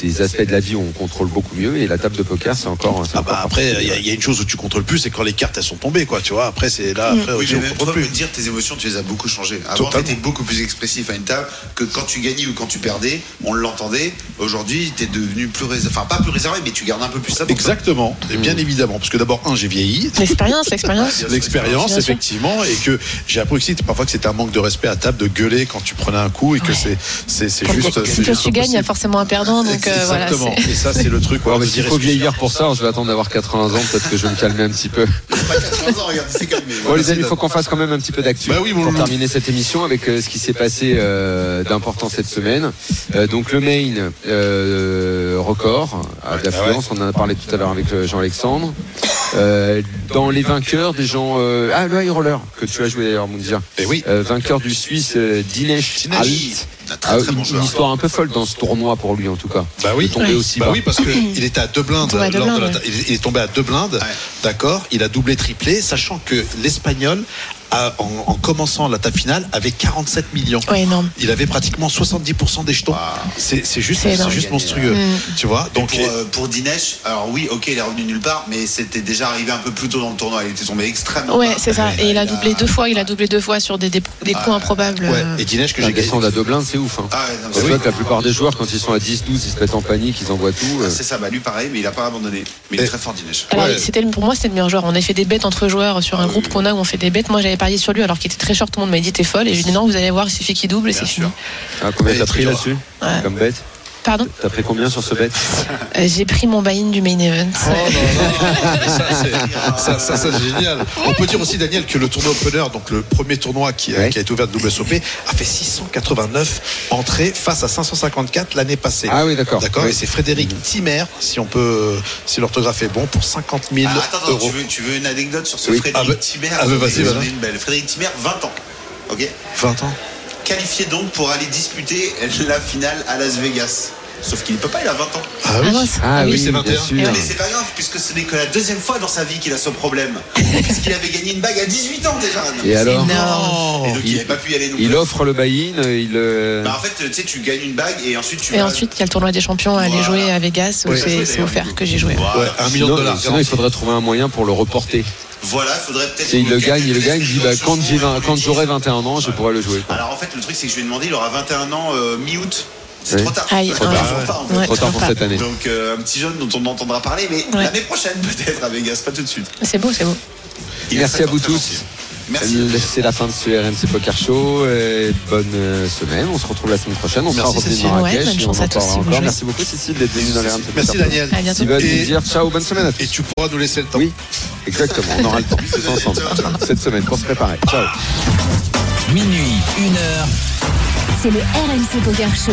S5: des aspects de la vie où on contrôle beaucoup mieux et la table de poker, c'est encore.
S6: Ah
S5: encore
S6: bah après, il y, a- il y a une chose où tu contrôles plus, c'est quand les cartes elles sont tombées, quoi. Tu vois. Après, c'est là. Après,
S7: Oui, mais
S6: on plus.
S7: dire tes émotions, tu les as beaucoup changées. Avant,
S6: Totalement.
S7: tu étais beaucoup plus expressif à une table que quand tu gagnais ou quand tu perdais, on l'entendait. Aujourd'hui, tu es devenu plus réservé. Enfin, pas plus réservé, mais tu gardes un peu plus ça.
S6: Exactement, et bien évidemment, parce que d'abord, un, j'ai vieilli,
S3: L'expérience, l'expérience.
S6: l'expérience, effectivement, et que j'ai appris aussi parfois que c'était un manque de respect à table de gueuler quand tu prenais un coup et que
S3: Ouais.
S6: c'est c'est
S3: Quand
S6: juste. juste
S3: tu gagnes, il y a forcément un perdant. Donc euh, voilà.
S6: Exactement.
S3: c'est-
S6: et ça, c'est le truc.
S5: Ouais,
S6: dire,
S5: faut vieillir pour ça, je vais attendre d'avoir 80 ans, peut-être que je vais me calmer un petit peu.
S7: Pas 80 ans, regarde, il s'est calmé.
S5: Bon,
S7: Voilà,
S5: les amis, il
S7: c'est
S5: faut qu'on fasse quand même un petit peu d'actu
S6: Bah oui, mon
S5: pour terminer cette émission avec euh, ce qui s'est passé euh, d'important cette semaine. Euh, donc le main euh, record à d'affluence, on en a parlé tout à l'heure avec Jean-Alexandre. Euh, dans les vainqueurs, des gens. euh, ah, le high roller que tu as joué d'ailleurs, Moundir.
S6: Eh oui.
S5: Euh, vainqueur du Suisse euh, Dinesh
S6: Dinesh.
S5: Halit.
S7: Un très,
S5: Ah,
S7: très bon
S5: une,
S7: joueur.
S5: une histoire un peu folle dans ce tournoi pour lui en tout cas.
S6: Bah oui.
S5: De tomber
S3: Ouais.
S5: aussi
S6: Bah
S5: bas.
S6: oui, parce qu'il était à deux blindes.
S3: Deux
S6: lors de la-
S3: ouais.
S6: il, il est tombé à deux blindes, d'accord Il a doublé triplé, sachant que l'Espagnol, en, en commençant la table finale, avait 47 millions.
S3: Ouais, énorme.
S6: Il avait pratiquement 70% des jetons. C'est c'est juste,
S3: C'est
S6: juste monstrueux.
S3: Mm.
S6: Tu vois Donc,
S7: Pour, euh, pour Dinesh, alors oui, ok, il est revenu nulle part, mais c'était déjà arrivé un peu plus tôt dans le tournoi. Il était tombé extrêmement
S3: Ouais, c'est ça. Et il a doublé deux fois. Il a doublé deux fois sur des, des, des coups improbables.
S6: ouais.
S3: euh.
S6: Et Dinesh, que j'ai gagné.
S5: descente à deux blindes, c'est ouf. Hein.
S7: Ah, non,
S5: C'est
S7: c'est-
S5: vrai que la plupart des joueurs, quand ils sont à 10-12, ils se mettent en panique, ils envoient tout. euh.
S7: Ah, C'est ça, bah lui pareil, mais il a pas abandonné. Mais il est très fort, Dinesh.
S3: Alors,
S6: Ouais.
S3: c'était le- pour moi, c'était le meilleur joueur. On a fait des bêtes entre joueurs sur un groupe qu'on a où on fait des bêtes. Moi, j'avais parié sur lui alors qu'il était très short. Tout le monde m'a dit t'es folle. Et je lui ai dit non, vous allez voir, il suffit qu'il double et c'est fini.
S5: Ah, combien t'as pris là-dessus
S3: Ouais.
S5: Comme bête
S3: Pardon
S5: T'as pris combien sur ce bet
S3: Euh, J'ai pris mon buy-in du main event.
S6: Oh non, non, mais ça, c'est- ça, ça, ça, c'est génial. On peut dire aussi, Daniel, que le tournoi Opener, donc le premier tournoi qui, a-
S5: Ouais.
S6: qui a été ouvert de WSOP, a fait 689 entrées face à 554 l'année passée.
S5: Ah oui, d'accord.
S6: D'accord.
S5: Oui.
S6: Et c'est Frédéric Timer, si on peut, si l'orthographe est bon, pour 50 000
S7: Ah, attends, attends,
S6: euros.
S7: tu veux, tu veux une anecdote sur ce
S5: Oui.
S7: Frédéric
S6: Ah bah-
S7: Timer
S6: ah bah, vas-y,
S7: belle. Frédéric Timer, 20 ans. Ok?
S6: 20 ans.
S7: Qualifié donc pour aller disputer la finale à Las Vegas. Sauf qu'il ne peut pas, il a 20 ans.
S6: Ah
S3: Ah
S6: oui.
S3: mince.
S5: Ah oui,
S6: c'est
S5: bien
S6: 21.
S5: sûr.
S7: Mais c'est pas grave, puisque ce n'est que la deuxième fois dans sa vie qu'il a ce problème. Puisqu'il avait gagné une bague à 18 ans déjà.
S5: Et alors
S3: énorme.
S7: Et donc il
S5: Il-
S7: n'avait pas pu y aller non
S5: Il
S7: plus.
S5: offre le buy-in, il. euh,
S7: Bah, en fait, tu sais, tu gagnes une bague et ensuite tu
S3: Et
S7: vas-
S3: ensuite, il y a le tournoi des champions à aller jouer à Vegas où
S6: Ouais.
S3: c'est offert que j'ai joué.
S7: Voilà.
S6: Ouais, un million
S5: sinon,
S6: de dollars.
S5: sinon, il faudrait trouver un moyen pour le reporter.
S7: Voilà, il faudrait peut-être.
S5: Si il le gagne, il le gagne, il dit bah, quand j'ai vingt- quand
S7: j'aurai
S5: j'aurai 21 ans, je pourrai le jouer.
S7: Alors en fait, le truc, c'est que je lui ai demandé, il aura 21 ans euh, mi-août. C'est
S5: Oui.
S7: trop tard.
S3: Aïe,
S7: Trop
S3: ouais.
S7: tard, trop tard, en fait.
S3: Ouais,
S5: Trop tard pour cette année.
S7: Donc euh, un petit jeune dont on entendra parler, mais
S3: Ouais.
S7: l'année prochaine peut-être à Vegas, pas tout de suite.
S3: C'est beau, c'est beau.
S7: Il
S5: Merci à vous tous. C'est la fin de ce RMC Poker Show. et bonne euh, semaine. On se retrouve la semaine prochaine. On sera
S6: Merci,
S5: revenu
S3: vous
S5: encore.
S3: jouez.
S5: Merci beaucoup Cécile d'être venue dans les RMC
S6: Merci
S5: Poker Show.
S6: Daniel.
S3: À bientôt.
S6: Et-
S5: nous dire ciao, bonne semaine à tous.
S6: Et tu pourras nous laisser le temps.
S5: Oui, exactement. On aura le temps tous ensemble cette semaine pour se préparer. Ciao.
S4: Minuit, 1 heure.
S10: C'est le RMC Poker Show.